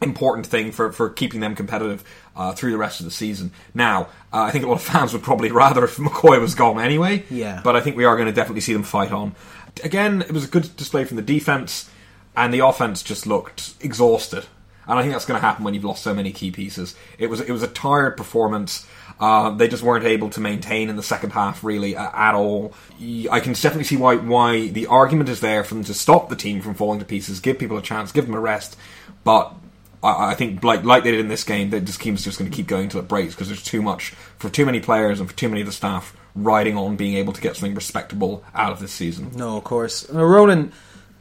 important thing for, for keeping them competitive uh, through the rest of the season. Now, uh, I think a lot of fans would probably rather if McCoy was gone anyway. Yeah. But I think we are going to definitely see them fight on. Again, it was a good display from the defense, and the offense just looked exhausted. And I think that's going to happen when you've lost so many key pieces. It was it was a tired performance. Uh, they just weren't able to maintain in the second half really uh, at all. I can definitely see why why the argument is there for them to stop the team from falling to pieces, give people a chance, give them a rest. But I, I think like like they did in this game, that this team's just going to keep going till it breaks because there's too much for too many players and for too many of the staff riding on being able to get something respectable out of this season. No, of course. Uh, Ronan,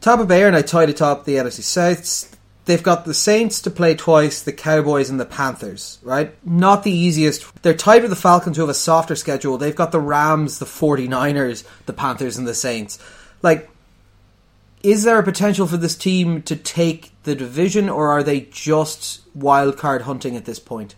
Tampa Bay and I tied atop the NFC South They've got the Saints to play twice, the Cowboys and the Panthers, right? Not the easiest. They're tied with the Falcons who have a softer schedule. They've got the Rams, the 49ers, the Panthers and the Saints. Like is there a potential for this team to take the division or are they just wild card hunting at this point?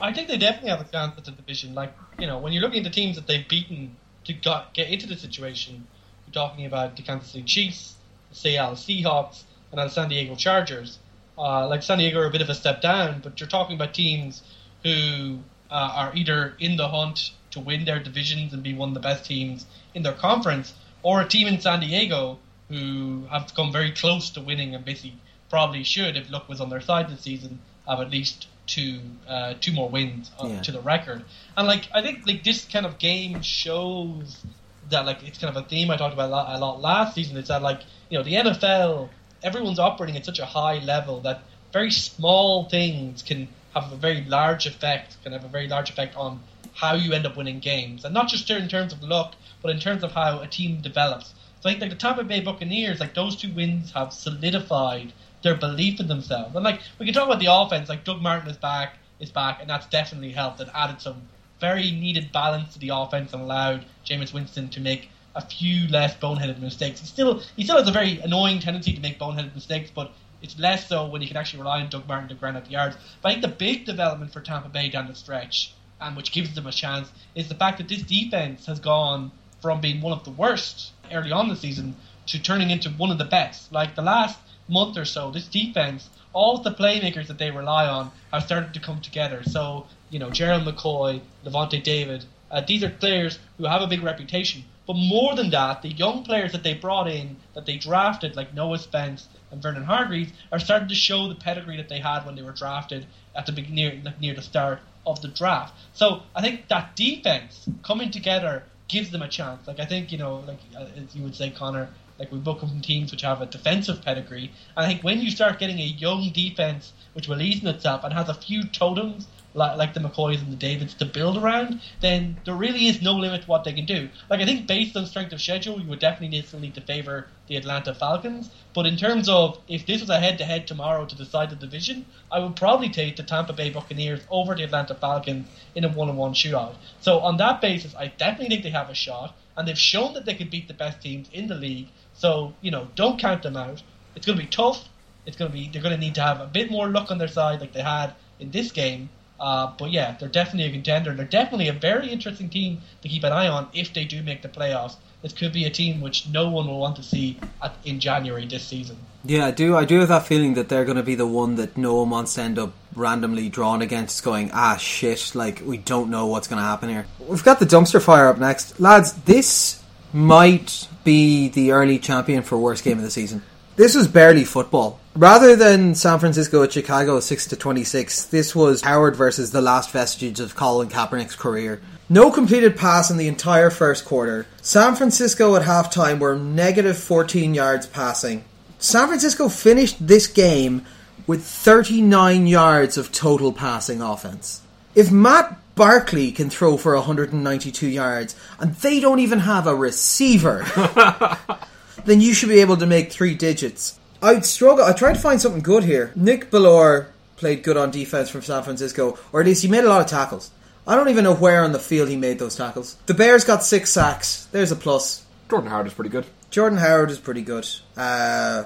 I think they definitely have a chance at the division. Like, you know, when you're looking at the teams that they've beaten to get into the situation, you're talking about the Kansas City Chiefs, the Seattle Seahawks, and on San Diego Chargers. Uh, like San Diego are a bit of a step down, but you're talking about teams who uh, are either in the hunt to win their divisions and be one of the best teams in their conference, or a team in San Diego who have come very close to winning and basically probably should, if luck was on their side this season, have at least two uh, two more wins uh, yeah. to the record. And like I think like this kind of game shows that like it's kind of a theme I talked about a lot, a lot last season. Is that like you know the NFL everyone's operating at such a high level that very small things can have a very large effect, can have a very large effect on how you end up winning games, and not just in terms of luck, but in terms of how a team develops. So I think like the Tampa Bay Buccaneers, like those two wins have solidified their belief in themselves. And like we can talk about the offense, like Doug Martin is back, is back, and that's definitely helped and added some very needed balance to the offense and allowed Jameis Winston to make a few less boneheaded mistakes. He still he still has a very annoying tendency to make boneheaded mistakes, but it's less so when you can actually rely on Doug Martin to grind out the yards. But I think the big development for Tampa Bay down the stretch, and which gives them a chance, is the fact that this defense has gone from being one of the worst early on the season to turning into one of the best. Like the last month or so, this defense, all of the playmakers that they rely on, have started to come together. So you know, Gerald McCoy, Lavonte David, uh, these are players who have a big reputation. But more than that, the young players that they brought in, that they drafted, like Noah Spence and Vernon Hargreaves, are starting to show the pedigree that they had when they were drafted at the near near the start of the draft. So I think that defense coming together gives them a chance. Like I think you know, like uh, as you would say, Connor, like we both come from teams which have a defensive pedigree. And I think when you start getting a young defense which believes in itself and has a few totems like, like the McCoys and the Davids to build around, then there really is no limit to what they can do. Like I think based on strength of schedule, you would definitely need to favour the Atlanta Falcons. But in terms of if this was a head-to-head tomorrow to decide the division, I would probably take the Tampa Bay Buccaneers over the Atlanta Falcons in a one-on-one shootout. So on that basis, I definitely think they have a shot, and they've shown that they can beat the best teams in the league. So you know, don't count them out. It's going to be tough. It's going to be they're going to need to have a bit more luck on their side, like they had in this game. Uh, but yeah, they're definitely a contender. They're definitely a very interesting team to keep an eye on if they do make the playoffs. This could be a team which no one will want to see at, in January this season. Yeah, I do. I do have that feeling that they're going to be the one that no one wants to end up randomly drawn against, going ah shit, like we don't know what's going to happen here. We've got the dumpster fire up next, lads. This might be the early champion for worst game of the season. This was barely football. Rather than San Francisco at Chicago 6 to 26, this was Howard versus the last vestiges of Colin Kaepernick's career. No completed pass in the entire first quarter. San Francisco at halftime were negative 14 yards passing. San Francisco finished this game with 39 yards of total passing offense. If Matt Barkley can throw for 192 yards and they don't even have a receiver, then you should be able to make three digits. I'd struggle. I tried to find something good here. Nick Bellore played good on defense from San Francisco, or at least he made a lot of tackles. I don't even know where on the field he made those tackles. The Bears got six sacks. There's a plus. Jordan Howard is pretty good. Jordan Howard is pretty good. Uh,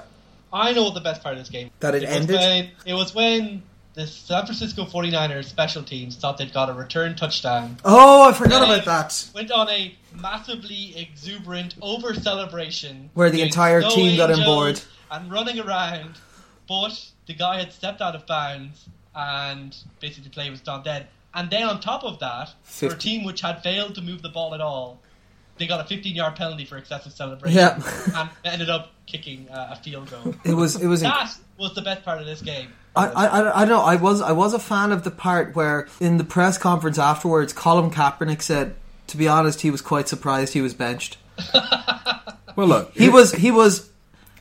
I know the best part of this game. That it was ended? when- it was when the San Francisco 49ers special teams thought they'd got a return touchdown. oh, I forgot They about that. Went on a massively exuberant over celebration Where the entire snow team got on board. and running around, but the guy had stepped out of bounds and basically the play was done dead. And then on top of that, for a team which had failed to move the ball at all, they got a 15-yard penalty for excessive celebration Yeah. and ended up kicking uh, a field goal. It was. It was. inc- That was the best part of this game. I, I, I- I don't know. I was I was a fan of the part where in the press conference afterwards, Colin Kaepernick said, to be honest, he was quite surprised he was benched. Well, look, He was he was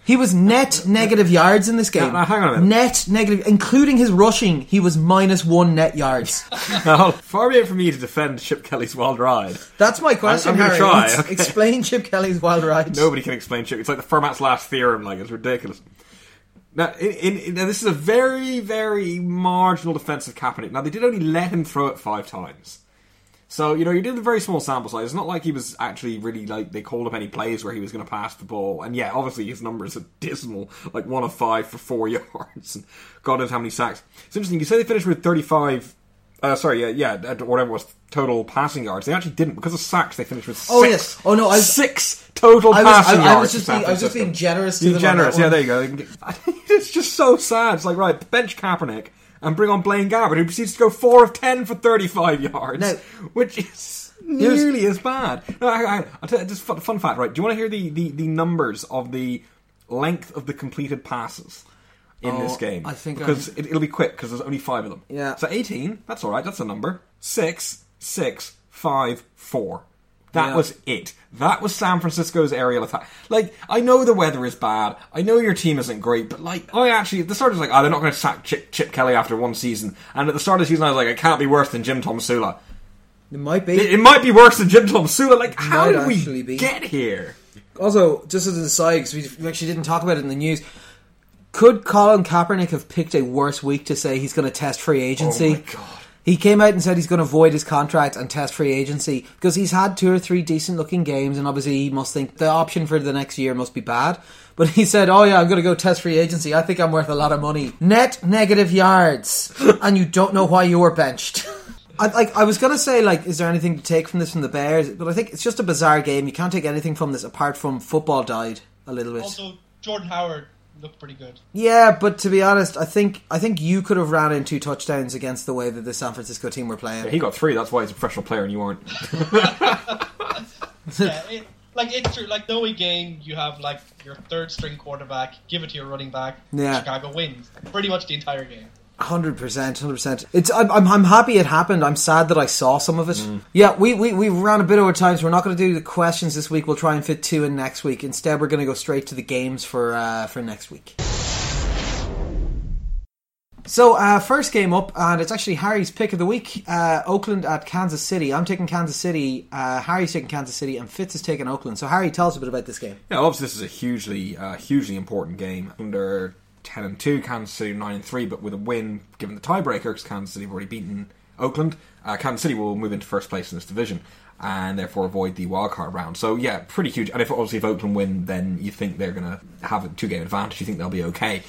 he was net negative yards in this game. Now- hang on a minute. Net negative, including his rushing. He was minus one net yards. Now, far be it from me to defend Chip Kelly's wild ride. That's my question, I'm Harry. try, Let's okay. Explain Chip Kelly's wild ride. Nobody can explain Chip. It's like the Fermat's last theorem. Like it's ridiculous. Now, in, in, in- now, this is a very, very marginal defense of Kaepernick. Now, they did only let him throw it five times. So, you know, he did a very small sample size. It's not like he was actually really, like, they called up any plays where he was going to pass the ball. And yeah, obviously his numbers are dismal. Like, one of five for four yards. And God knows how many sacks. It's interesting. You say they finished with 35, uh, sorry, yeah, yeah, whatever it was, total passing yards. They actually didn't. Because of sacks, they finished with six. Oh, yes. Oh, no, I was- Six total I was, passing I, yards. I was just being, I was just being generous to Being them on generous, yeah, there you go. They can get- It's just so sad. It's like, right, bench Kaepernick and bring on Blaine Gabbert, who proceeds to go 4 of 10 for 35 yards, Now- which is nearly as bad. No, hang on. I'll tell you, just fun, fun fact, right? Do you want to hear the, the, the numbers of the length of the completed passes in Oh, this game? I think Because it, it'll be quick, because there's only five of them. Yeah. So 18, that's alright, that's a number. 6, 6, 5, 4. That Yeah. was it. That was San Francisco's aerial attack. Like, I know the weather is bad. I know your team isn't great, but like, I actually, the start is like, oh, they're not going to sack Chip, Chip Kelly after one season. And at the start of the season, I was like, it can't be worse than Jim Tomsula. It might be. It, it might be worse than Jim Tomsula. Like, how Might did we be. get here? Also, just as an aside, because we we actually didn't talk about it in the news, could Colin Kaepernick have picked a worse week to say he's going to test free agency? Oh my God. He came out and said he's going to void his contract and test free agency because he's had two or three decent looking games, and obviously he must think the option for the next year must be bad. But he said, "Oh yeah, I'm going to go test free agency. I think I'm worth a lot of money. Net negative yards, and you don't know why you were benched." I, like I was gonna say, like, is there anything to take from this from the Bears? But I think it's just a bizarre game. You can't take anything from this apart from football died a little bit. Also, Jordan Howard looked pretty good. Yeah, but to be honest, I think I think you could have ran in two touchdowns against the way that the San Francisco team were playing. He got three. That's why he's a professional player, and you aren't. yeah, it, like it's true. Like no game, you have like your third string quarterback, give it to your running back. Yeah. Chicago wins pretty much the entire game. Hundred percent, hundred percent. It's I'm, I'm I'm happy it happened. I'm sad that I saw some of it. Mm. Yeah, we, we we ran a bit over time, so we're not going to do the questions this week. We'll try and fit two in next week. Instead, we're going to go straight to the games for uh, for next week. So, uh, first game up, and it's actually Harry's pick of the week. Uh, Oakland at Kansas City. I'm taking Kansas City. Uh, Harry's taking Kansas City, and Fitz is taking Oakland. So, Harry, tell us a bit about this game. Yeah, obviously this is a hugely, uh, hugely important game. Under ten and two, Kansas City nine and three, but with a win, given the tiebreaker, because Kansas City have already beaten Oakland, uh, Kansas City will move into first place in this division and therefore avoid the wildcard round. So yeah, pretty huge. And if obviously if Oakland win, then you think they're going to have a two game advantage. You think they'll be okay.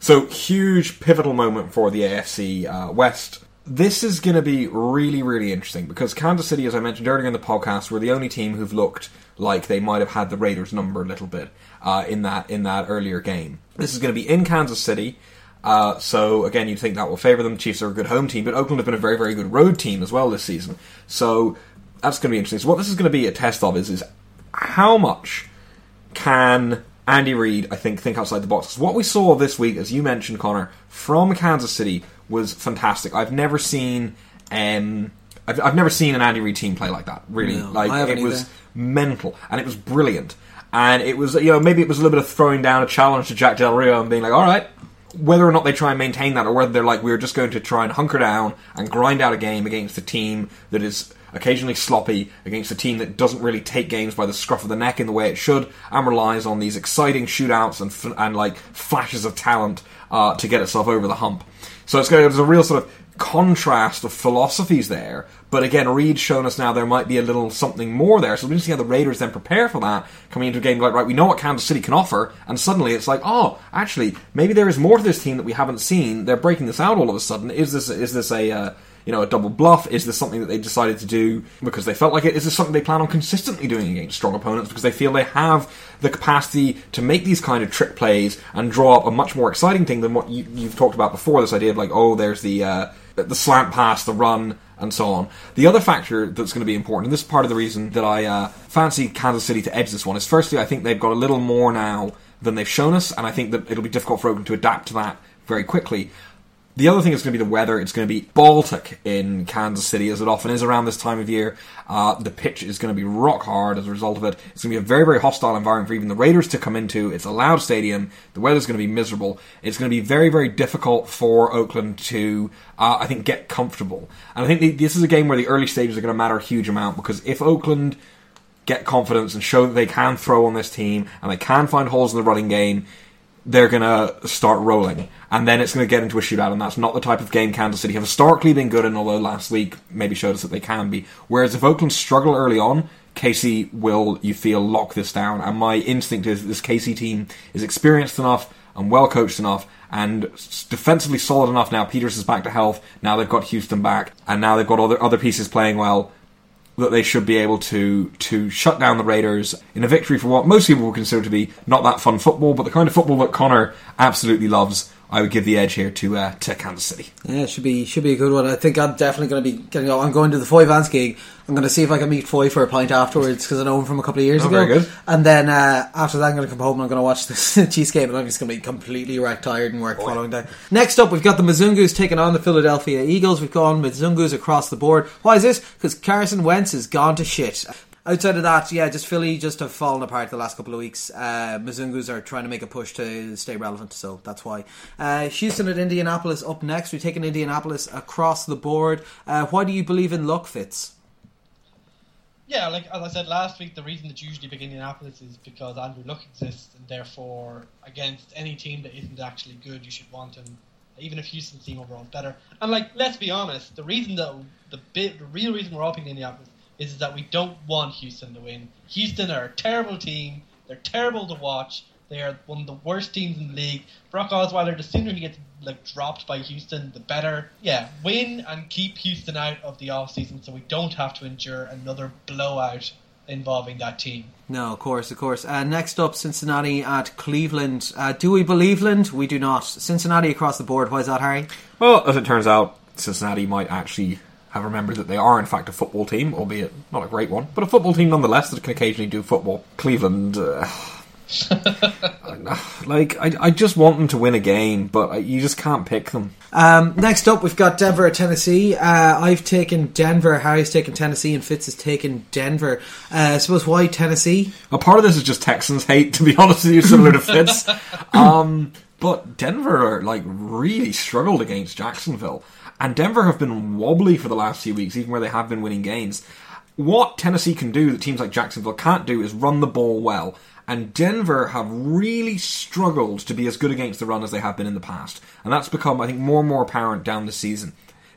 So huge pivotal moment for the AFC uh, West. This is going to be really, really interesting because Kansas City, as I mentioned earlier in the podcast, were the only team who've looked like they might have had the Raiders' number a little bit uh, in that in that earlier game. This is going to be in Kansas City. Uh, so again, you'd think that will favour them. Chiefs are a good home team, but Oakland have been a very, very good road team as well this season. So that's going to be interesting. So what this is going to be a test of is is how much can Andy Reid, I think, think outside the box. what we saw this week, as you mentioned, Connor, from Kansas City was fantastic. I've never seen, um, I've, I've never seen an Andy Reid team play like that. Really, No, like it was mental and it was brilliant. And it was, you know, maybe it was a little bit of throwing down a challenge to Jack Del Rio and being like, all right, whether or not they try and maintain that, or whether they're like, we're just going to try and hunker down and grind out a game against a team that is occasionally sloppy, against a team that doesn't really take games by the scruff of the neck in the way it should, and relies on these exciting shootouts and and like flashes of talent uh, to get itself over the hump. So it's going there's a real sort of contrast of philosophies there. But again, Reid's shown us now there might be a little something more there. So we need to see how the Raiders then prepare for that coming into a game like right. We know what Kansas City can offer, and suddenly it's like, oh, actually, maybe there is more to this team that we haven't seen. They're breaking this out all of a sudden. Is this is this a uh, you know a double bluff? Is this something that they decided to do because they felt like it? Is this something they plan on consistently doing against strong opponents because they feel they have the capacity to make these kind of trick plays and draw up a much more exciting thing than what you, you've talked about before? This idea of like, oh, there's the uh, the slant pass, the run, and so on. The other factor that's going to be important, and this is part of the reason that I uh, fancy Kansas City to edge this one, is firstly, I think they've got a little more now than they've shown us, and I think that it'll be difficult for Oakland to adapt to that very quickly. The other thing is going to be the weather. It's going to be Baltic in Kansas City, as it often is around this time of year. Uh, the pitch is going to be rock hard as a result of it. It's going to be a very, very hostile environment for even the Raiders to come into. It's a loud stadium. The weather's going to be miserable. It's going to be very, very difficult for Oakland to, uh, I think, get comfortable. And I think the, this is a game where the early stages are going to matter a huge amount because if Oakland get confidence and show that they can throw on this team and they can find holes in the running game, they're going to start rolling. And then it's going to get into a shootout, and that's not the type of game Kansas City have historically been good in, although last week maybe showed us that they can be. Whereas if Oakland struggle early on, KC will, you feel, lock this down. And my instinct is that this KC team is experienced enough and well coached enough and defensively solid enough now. Peters is back to health. Now they've got Houston back, and now they've got other, other pieces playing well that they should be able to to shut down the Raiders in a victory for what most people would consider to be not that fun football, but the kind of football that Connor absolutely loves. I would give the edge here to uh, to Kansas City. Yeah, it should be should be a good one. I think I'm definitely going to be getting. I'm going to the Foy Vance gig. I'm going to see if I can meet Foy for a pint afterwards because I know him from a couple of years Oh, ago. very good. And then uh, after that, I'm going to come home and I'm going to watch this Chiefs game, and I'm just going to be completely wrecked, tired, and work following day. Next up, we've got the Mizungus taking on the Philadelphia Eagles. We've gone Mizungus across the board. Why is this? Because Carson Wentz has gone to shit. Outside of that, yeah, just Philly just have fallen apart the last couple of weeks. Uh, Mizungus are trying to make a push to stay relevant, so that's why. Uh, Houston at Indianapolis up next. We've taken Indianapolis across the board. Uh, why do you believe in luck, Fitz? Yeah, like as I said last week, the reason that you usually pick Indianapolis is because Andrew Luck exists, and therefore against any team that isn't actually good, you should want him. Even if Houston's team overall is better, and like let's be honest, the reason that the bit, the real reason we're all picking Indianapolis is, is that we don't want Houston to win. Houston are a terrible team. They're terrible to watch. They are one of the worst teams in the league. Brock Osweiler, the sooner he gets like dropped by Houston, the better. Yeah, win and keep Houston out of the off season, so we don't have to endure another blowout involving that team. No, of course, of course. Uh, next up, Cincinnati at Cleveland. Uh, do we believe Land? We do not. Cincinnati across the board. Why is that, Harry? Well, as it turns out, Cincinnati might actually have remembered that they are, in fact, a football team, albeit not a great one, but a football team nonetheless that can occasionally do football. Cleveland. Uh, like I, I just want them to win a game, but you just can't pick them. Um, next up, we've got Denver at Tennessee. Uh, I've taken Denver. Harry's taken Tennessee, and Fitz has taken Denver. Uh, I suppose why Tennessee? A part of this is just Texans hate, to be honest with you, similar to Fitz. Um, but Denver like really struggled against Jacksonville, and Denver have been wobbly for the last few weeks, even where they have been winning games. What Tennessee can do that teams like Jacksonville can't do is run the ball well and Denver have really struggled to be as good against the run as they have been in the past. And that's become, I think, more and more apparent down the season.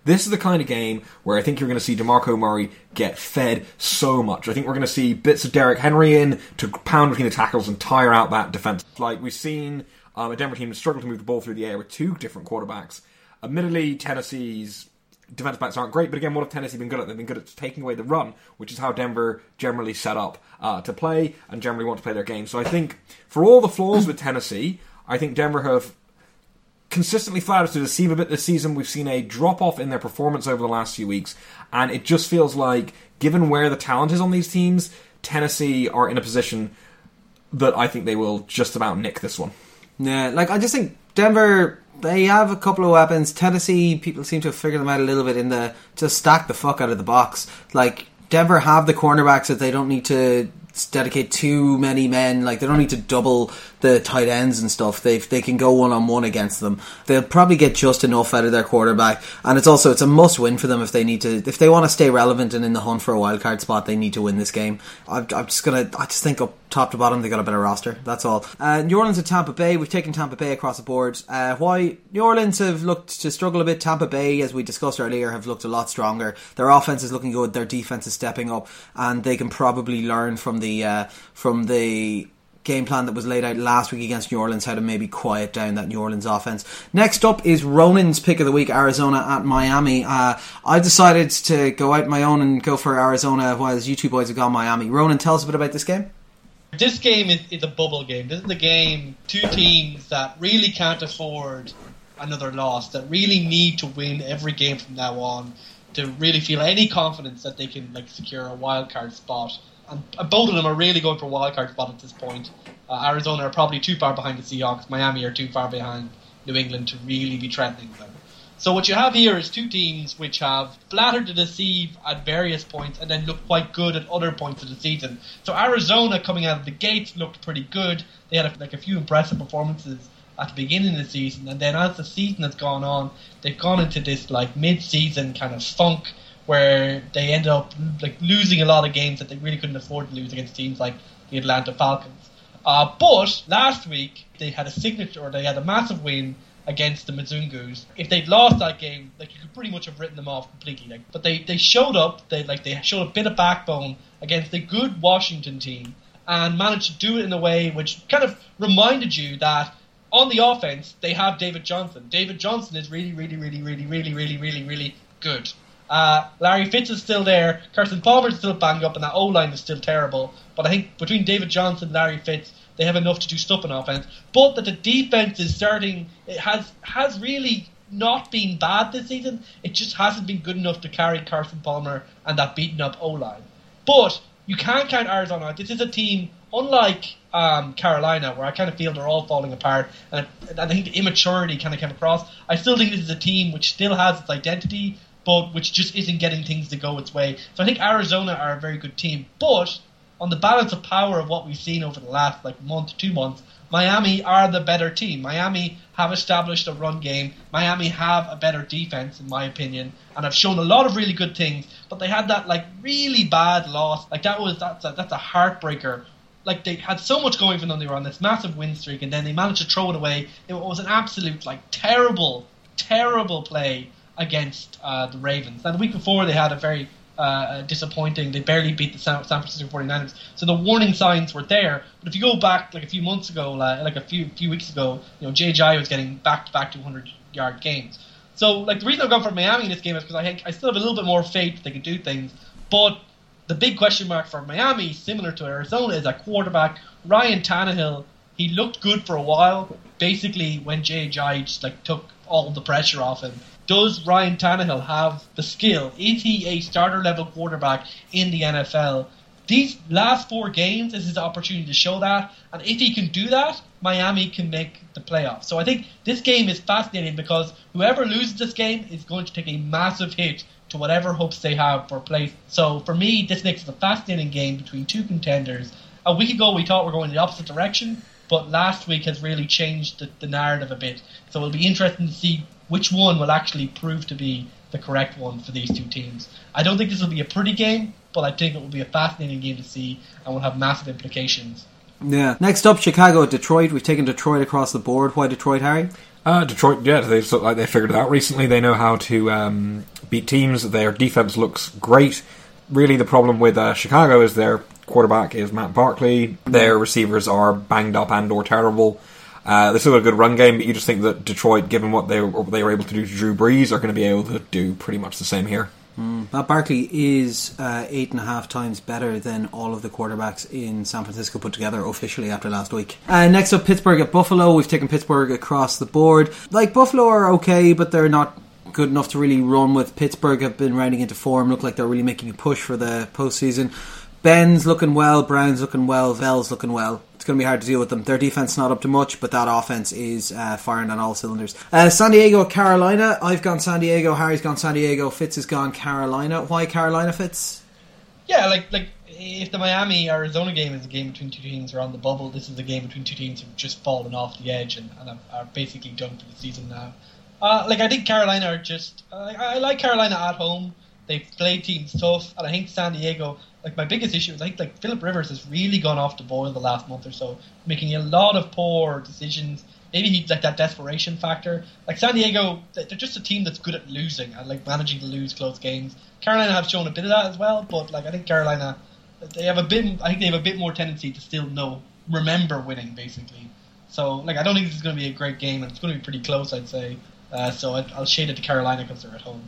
This is the kind of game where I think you're going to see DeMarco Murray get fed so much. I think we're going to see bits of Derrick Henry in to pound between the tackles and tire out that defense. Like we've seen um, a Denver team struggle to move the ball through the air with two different quarterbacks. Admittedly, Tennessee's defensive backs aren't great, but again, what have Tennessee been good at? They've been good at taking away the run, which is how Denver generally set up uh, to play and generally want to play their game. So I think for all the flaws with Tennessee, I think Denver have consistently flattered to deceive a bit this season. We've seen a drop off in their performance over the last few weeks, and it just feels like, given where the talent is on these teams, Tennessee are in a position that I think they will just about nick this one. Yeah, like I just think Denver they have a couple of weapons. Tennessee people seem to have figured them out a little bit in the just stack the fuck out of the box. Like Denver have the cornerbacks that they don't need to dedicate too many men. Like they don't need to double the tight ends and stuff. They they can go one on one against them. They'll probably get just enough out of their quarterback, and it's also it's a must win for them if they need to if they want to stay relevant and in the hunt for a wild card spot. They need to win this game. I'm, I'm just gonna I just think up top to bottom they got a better roster. That's all. Uh, New Orleans and Tampa Bay. We've taken Tampa Bay across the board. Uh, why New Orleans have looked to struggle a bit. Tampa Bay, as we discussed earlier, have looked a lot stronger. Their offense is looking good. Their defense is stepping up, and they can probably learn from the uh, from the game plan that was laid out last week against New Orleans, how to maybe quiet down that New Orleans offense. Next up is Ronan's pick of the week, Arizona at Miami. Uh, I decided to go out my own and go for Arizona, while you two boys have gone Miami. Ronan, tell us a bit about this game. This game is, is a bubble game. This is the game, two teams that really can't afford another loss, that really need to win every game from now on to really feel any confidence that they can like secure a wild card spot and both of them are really going for a wild card spot at this point. Uh, Arizona are probably too far behind the Seahawks. Miami are too far behind New England to really be threatening them. So what you have here is two teams which have flattered to deceive at various points and then look quite good at other points of the season. So Arizona coming out of the gates looked pretty good. They had a, like a few impressive performances at the beginning of the season, and then as the season has gone on, they've gone into this like mid-season kind of funk where they ended up like losing a lot of games that they really couldn't afford to lose against teams like the Atlanta Falcons. Uh, but last week they had a signature, or they had a massive win against the Mizungus. If they'd lost that game, like you could pretty much have written them off completely. Like, but they, they showed up. They like they showed a bit of backbone against a good Washington team and managed to do it in a way which kind of reminded you that on the offense they have David Johnson. David Johnson is really, really, really, really, really, really, really, really good. Uh, Larry Fitz is still there. Carson Palmer is still banged up, and that O line is still terrible. But I think between David Johnson, and Larry Fitz, they have enough to do stuff in offense. But that the defense is starting, it has has really not been bad this season. It just hasn't been good enough to carry Carson Palmer and that beaten up O line. But you can't count Arizona. out. This is a team unlike um, Carolina, where I kind of feel they're all falling apart, and, and I think the immaturity kind of came across. I still think this is a team which still has its identity, but which just isn't getting things to go its way. So I think Arizona are a very good team, but on the balance of power of what we've seen over the last like month, two months, Miami are the better team. Miami have established a run game. Miami have a better defense, in my opinion, and have shown a lot of really good things. But they had that like really bad loss. Like that was that's a, that's a heartbreaker. Like they had so much going for them. They were on this massive win streak, and then they managed to throw it away. It was an absolute like terrible, terrible play against uh, the Ravens. Now, the week before, they had a very uh, disappointing. They barely beat the San, Francisco 49ers. So the warning signs were there. But if you go back like a few months ago, like, like a few few weeks ago, you know, JJ was getting back to back 200 yard games. So like the reason I've gone for Miami in this game is because I think I still have a little bit more faith they can do things. But the big question mark for Miami, similar to Arizona, is at quarterback. Ryan Tannehill, he looked good for a while. Basically, when JJ just like took all the pressure off him, does Ryan Tannehill have the skill? Is he a starter level quarterback in the NFL? These last four games is his opportunity to show that, and if he can do that, Miami can make the playoffs. So I think this game is fascinating because whoever loses this game is going to take a massive hit to whatever hopes they have for place. So for me, this makes it a fascinating game between two contenders. A week ago, we thought we are going in the opposite direction, but last week has really changed the, the narrative a bit. So it'll be interesting to see which one will actually prove to be the correct one for these two teams. I don't think this will be a pretty game, but I think it will be a fascinating game to see and will have massive implications. Yeah. Next up, Chicago at Detroit. We've taken Detroit across the board. Why Detroit, Harry? Uh, Detroit, yeah, they sort of like they figured it out recently. They know how to um, beat teams. Their defense looks great. Really, the problem with uh, Chicago is their quarterback is Matt Barkley. Their receivers are banged up and or terrible. Uh, they still got a good run game, but you just think that Detroit, given what they what they were able to do to Drew Brees, are going to be able to do pretty much the same here. Mm. Matt Barkley is uh, eight and a half times better than all of the quarterbacks in San Francisco put together officially after last week. Uh, next up, Pittsburgh at Buffalo. We've taken Pittsburgh across the board. Like Buffalo are okay, but they're not good enough to really run with. Pittsburgh have been rounding into form. Look like they're really making a push for the postseason. Ben's looking well. Brown's looking well. Bell's looking well it's going to be hard to deal with them. Their defense not up to much, but that offense is uh, firing on all cylinders. Uh, San Diego, Carolina. I've gone San Diego. Harry's gone San Diego. Fitz has gone Carolina. Why Carolina, Fitz? Yeah, like like if the Miami Arizona game is a game between two teams who are on the bubble, this is a game between two teams who've just fallen off the edge and, and are basically done for the season now. Uh, like I think Carolina are just. Uh, I like Carolina at home. They've played teams tough, and I think San Diego like my biggest issue is think like Philip Rivers has really gone off the boil the last month or so, making a lot of poor decisions. Maybe he's like that desperation factor. Like San Diego, they're just a team that's good at losing and like managing to lose close games. Carolina have shown a bit of that as well, but like I think Carolina, they have a bit. I think they have a bit more tendency to still know, remember winning basically. So like I don't think this is going to be a great game, and it's going to be pretty close, I'd say. Uh, so i I'll shade it to Carolina because they're at home.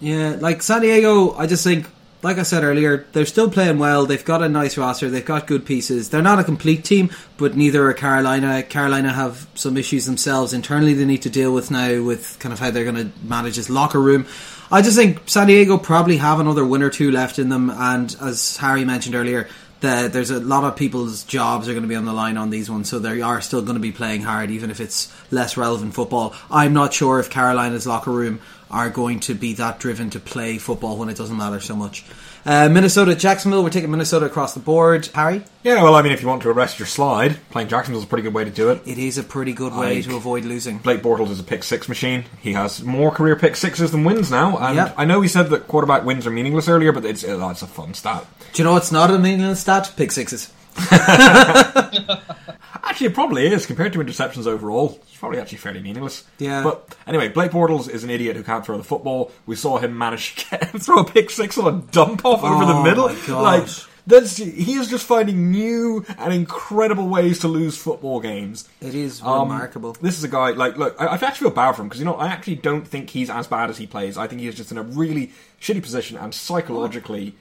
Yeah, like San Diego, I just think like I said earlier, they're still playing well. They've got a nice roster. They've got good pieces. They're not a complete team, but neither are Carolina. Carolina have some issues themselves internally they need to deal with now with kind of how they're going to manage this locker room. I just think San Diego probably have another win or two left in them, and as Harry mentioned earlier, the, there's a lot of people's jobs are going to be on the line on these ones, so they are still going to be playing hard, even if it's less relevant football. I'm not sure if Carolina's locker room are going to be that driven to play football when it doesn't matter so much. Uh, Minnesota, Jacksonville. We're taking Minnesota across the board. Harry, Yeah, well, I mean, if you want to arrest your slide, playing Jacksonville's a pretty good way to do it. it is a pretty good way Like- to avoid losing. Blake Bortles is a pick six machine. He has more career pick sixes than wins now. And Yep. I know we said that quarterback wins are meaningless earlier, but it's uh, that's a fun stat. Do you know what's not a meaningless stat? Pick sixes. Actually, it probably is compared to interceptions overall. It's probably actually fairly meaningless. Yeah. But anyway, Blake Bortles is an idiot who can't throw the football. We saw him manage to get, throw a pick six on a dump off over the Oh middle. Like that's he is just finding new and incredible ways to lose football games. It is Um, remarkable. This is a guy like look. I, I actually feel bad for him because you know I actually don't think he's as bad as he plays. I think he's just in a really shitty position and psychologically.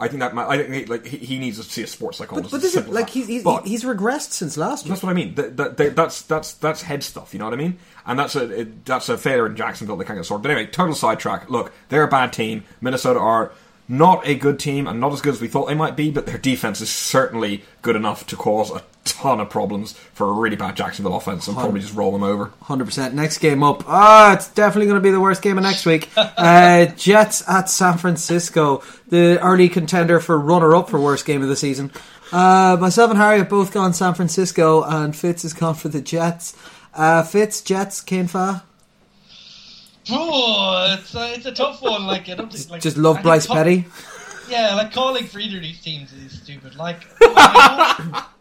I think that might, I think he- like he, he needs to see a sports psychologist. But It's this is like he's he's, But- he's regressed since last year. that's what I mean. That, that, that- that's that's that's head stuff. You know what I mean? And that's a it, that's a failure in Jacksonville. They can't get sorted. But anyway, total sidetrack. Look, they're a bad team. Minnesota are not a good team and not as good as we thought they might be. But their defense is certainly good enough to cause a ton of problems for a really bad Jacksonville offense and probably just roll them over. Hundred percent. Next game up. Ah, it's definitely going to be the worst game of next week. uh, Jets at San Francisco, the early contender for runner-up for worst game of the season. Uh, myself and Harry have both gone San Francisco, and Fitz has gone for the Jets. Uh, Fitz, Jets, Kane Fa. Oh, it's a, it's a tough one. Like I don't think, like Just love I Bryce co- Petty. Yeah, like calling for either of these teams is stupid. Like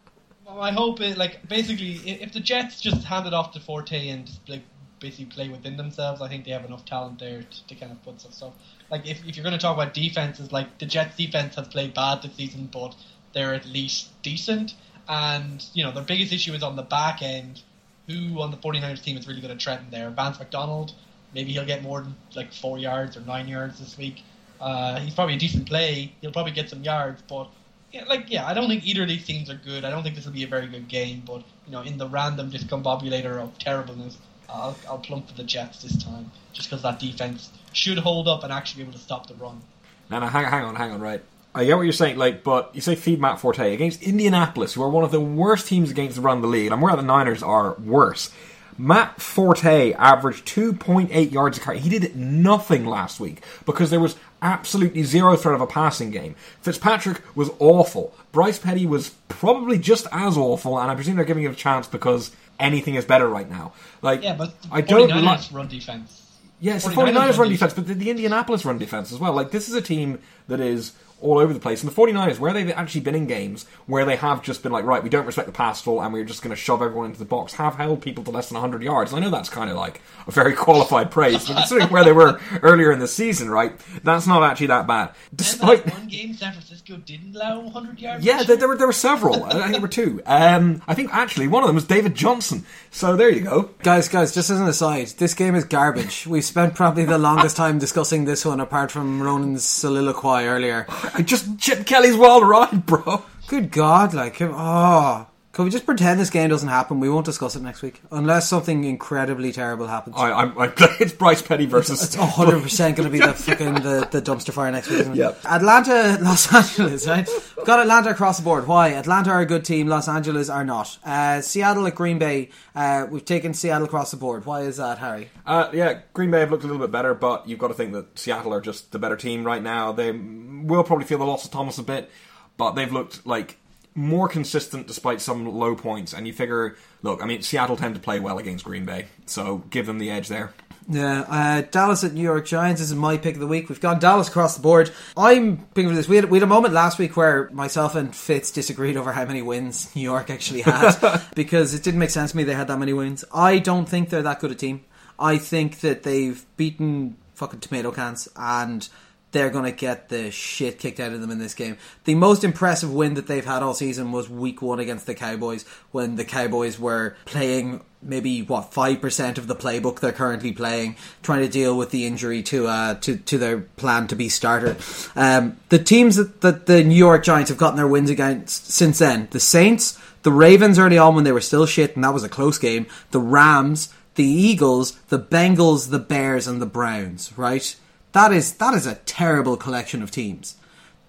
my hope, is like basically if the Jets just hand it off to Forte and like basically play within themselves, I think they have enough talent there to, to kind of put some stuff. Like if if you're going to talk about defenses, like the Jets defense has played bad this season, but they're at least decent. And you know their biggest issue is on the back end. Who on the 49ers team is really going to threaten there? Vance McDonald. Maybe he'll get more than like four yards or nine yards this week. Uh, he's probably a decent play. He'll probably get some yards, but yeah, like yeah, I don't think either of these teams are good. I don't think this will be a very good game. But you know, in the random discombobulator of terribleness, I'll I'll plump for the Jets this time, just because that defense should hold up and actually be able to stop the run. No, no, hang, hang on, hang on, right. I get what you're saying, like, but you say feed Matt Forte against Indianapolis, who are one of the worst teams against the run the league. and I'm aware the Niners are worse. Matt Forte averaged 2.8 yards a carry. He did nothing last week because there was absolutely zero threat of a passing game. Fitzpatrick was awful. Bryce Petty was probably just as awful, and I presume they're giving him a chance because anything is better right now. Like, Yeah, but the I don't 49ers like. run defense. Yeah, it's the 49ers 49ers run run defense, but the, the Indianapolis run defense as well. Like, this is a team that is all over the place. And the 49ers, where they've actually been in games where they have just been like, right, we don't respect the pass at all, and we're just going to shove everyone into the box, have held people to less than 100 yards. I know that's kind of like a very qualified praise, but considering where they were earlier in the season, right, that's not actually that bad. Despite. that one game, San Francisco didn't allow 100 yards. Yeah, there, there were there were several. I think there were two. Um, I think actually one of them was David Johnson. So there you go. Guys, guys, just as an aside, this game is garbage. We've spent probably the longest time discussing this one apart from Ronan's soliloquy earlier. I just Chip Kelly's wild ride, bro. Good God, like, him. oh. Can we just pretend this game doesn't happen? We won't discuss it next week. Unless something incredibly terrible happens. I, I'm, I, it's Bryce Petty versus. It's hundred percent going to be the fucking the, the dumpster fire next week. Yep. Atlanta, Los Angeles, right? We've got Atlanta across the board. Why? Atlanta are a good team. Los Angeles are not. Uh, Seattle at Green Bay. Uh, we've taken Seattle across the board. Why is that, Harry? Uh, yeah, Green Bay have looked a little bit better, but you've got to think that Seattle are just the better team right now. They will probably feel the loss of Thomas a bit, but they've looked like more consistent despite some low points. And you figure, look, I mean, Seattle tend to play well against Green Bay, so give them the edge there. Yeah, uh, Dallas at New York Giants is my pick of the week. We've gone Dallas across the board. I'm picking for this. We had, we had a moment last week where myself and Fitz disagreed over how many wins New York actually had because it didn't make sense to me they had that many wins. I don't think they're that good a team. I think that they've beaten fucking tomato cans and they're going to get the shit kicked out of them in this game. The most impressive win that they've had all season was week one against the Cowboys when the Cowboys were playing maybe what five percent of the playbook they're currently playing, trying to deal with the injury to uh to, to their plan to be starter. Um, the teams that, that the New York Giants have gotten their wins against since then, the Saints, the Ravens early on when they were still shit, and that was a close game. The Rams, the Eagles, the Bengals, the Bears, and the Browns. Right, that is that is a terrible collection of teams.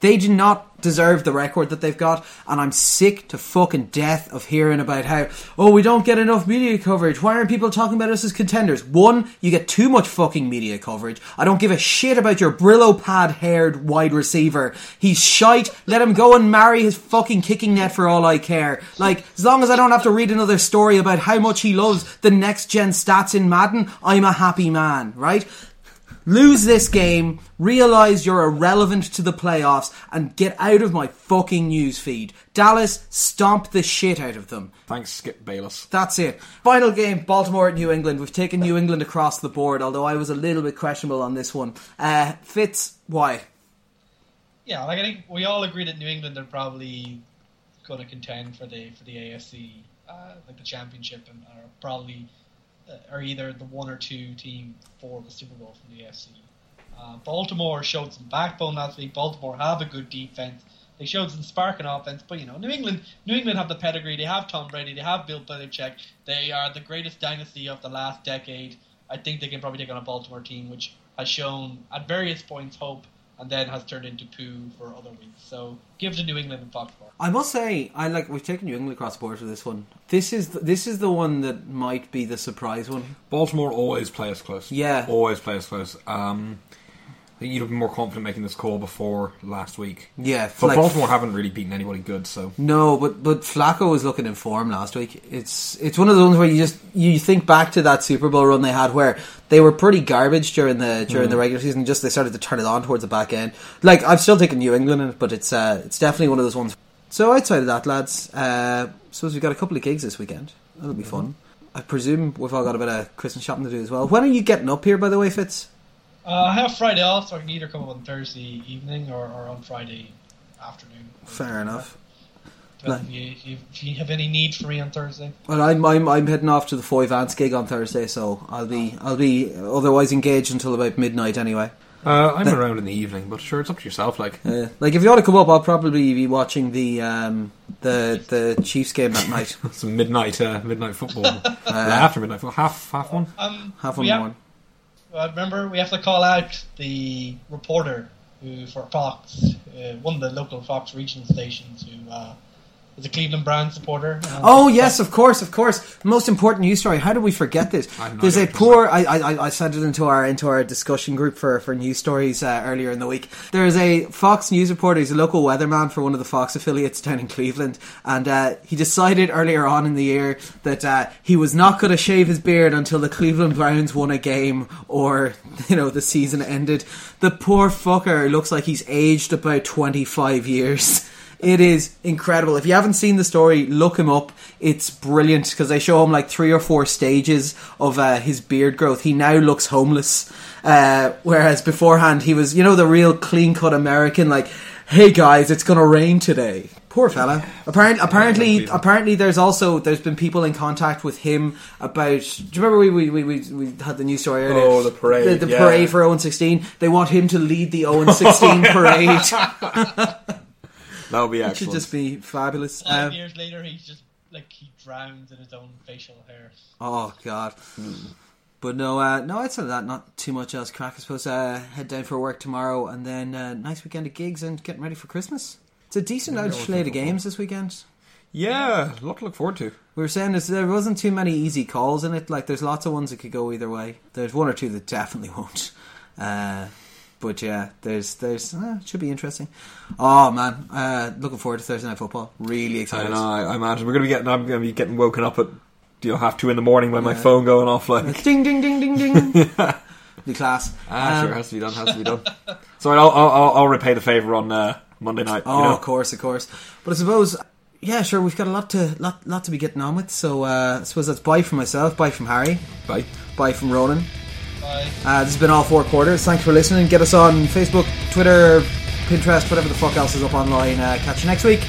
They do not deserve the record that they've got, and I'm sick to fucking death of hearing about how, oh, we don't get enough media coverage. Why aren't people talking about us as contenders? One, you get too much fucking media coverage. I don't give a shit about your Brillo pad haired wide receiver. He's shite. Let him go and marry his fucking kicking net for all I care. Like, as long as I don't have to read another story about how much he loves the next gen stats in Madden, I'm a happy man, right? Lose this game, realize you're irrelevant to the playoffs, and get out of my fucking news feed. Dallas, stomp the shit out of them. Thanks, Skip Bayless. That's it. Final game, Baltimore at New England. We've taken New England across the board, although I was a little bit questionable on this one. Uh, Fitz, why? Yeah, like I think we all agree that New England are probably going to contend for the for the AFC, uh, like the championship, and are probably are either the one or two team for the Super Bowl from the AFC. Uh, Baltimore showed some backbone last week. Baltimore have a good defense. They showed some spark in offense, but you know, New England, New England have the pedigree. They have Tom Brady. They have Bill Belichick. They are the greatest dynasty of the last decade. I think they can probably take on a Baltimore team, which has shown at various points hope, and then has turned into poo for other weeks. So give to New England and Foxborough. I must say, I like we've taken New England across the board for this one. This is the, this is the one that might be the surprise one. Baltimore always play us close. Yeah. always play us close. Um, think you'd have been more confident making this call before last week. Yeah, But like- Baltimore haven't really beaten anybody good, so No, but but Flacco was looking in form last week. It's it's one of those ones where you just you think back to that Super Bowl run they had where they were pretty garbage during the during the regular season. Just they started to turn it on towards the back end. Like I've still taken New England in it, but it's uh, it's definitely one of those ones. So outside of that, lads, uh, suppose we've got a couple of gigs this weekend. That'll be fun. I presume we've all got a bit of Christmas shopping to do as well. When are you getting up here, by the way, Fitz? Uh, I have Friday off, so I can either come up on Thursday evening or, or on Friday afternoon. Fair enough. But if, you, if, you, have any need for me on Thursday, Well, I'm I'm I'm heading off to the Foy Vance gig on Thursday, so I'll be I'll be otherwise engaged until about midnight anyway. uh, I'm around in the evening. But sure, it's up to yourself. Like Uh, like if you want to come up, I'll probably be watching the um, the the Chiefs game that night. some midnight uh, midnight football after midnight football, half half one. um, Half we on have- one. Uh, remember, we have to call out the reporter who for Fox, uh, one of the local Fox regional stations, who uh, is a Cleveland Brown supporter. and- Oh yes, of course, of course. Most important news story. How did we forget this? I have no There's a poor. I, I I sent it into our into our discussion group for for news stories uh, earlier in the week. There is a Fox news reporter. He's a local weatherman for one of the Fox affiliates down in Cleveland, and uh, he decided earlier on in the year that uh, he was not going to shave his beard until the Cleveland Browns won a game or you know the season ended. The poor fucker looks like he's aged about twenty five years. It is incredible. If you haven't seen the story, look him up. It's brilliant because they show him like three or four stages of uh, his beard growth. He now looks homeless, uh, whereas beforehand he was, you know, the real clean cut American. Like, hey guys, it's gonna rain today. Poor fella. Apparently, apparently, apparently, there's also there's been people in contact with him about. Do you remember we we, we, we, had the news story earlier? Oh, the parade, the, the yeah. parade for 0 16. They want him to lead the 0 16 parade. That would be excellent. It should just be fabulous. Five Um, years later, he's just like he drowned in his own facial hair. oh god. But no, uh, no. Outside of that, not too much else. Crack. I suppose uh, head down for work tomorrow, and then uh, nice weekend of gigs and getting ready for Christmas. It's a decent Yeah, out what's slate of games this weekend. yeah, a lot to look forward to. We were saying this, there wasn't too many easy calls in it. Like, there's lots of ones that could go either way. There's one or two that definitely won't. Uh, but yeah, there's there's uh, should be interesting. Oh man, uh, looking forward to Thursday night football. Really I excited. know. I, I imagine we're gonna be getting. I'm gonna be getting woken up at you know half two in the morning by my phone going off. Like, Ding ding ding ding ding. The class. ah, Um, sure, has to be done. Has to be done. so I'll I'll, I'll, repay the favor on uh, Monday night. Oh, you know? of course, of course. But I suppose, yeah, sure, we've got a lot to lot, lot to be getting on with. So uh, I suppose that's bye from myself, bye from Harry, Bye. bye from Ronan. Uh, this has been all four quarters. Thanks for listening. Get us on Facebook, Twitter, Pinterest, whatever the fuck else is up online. Uh, catch you next week.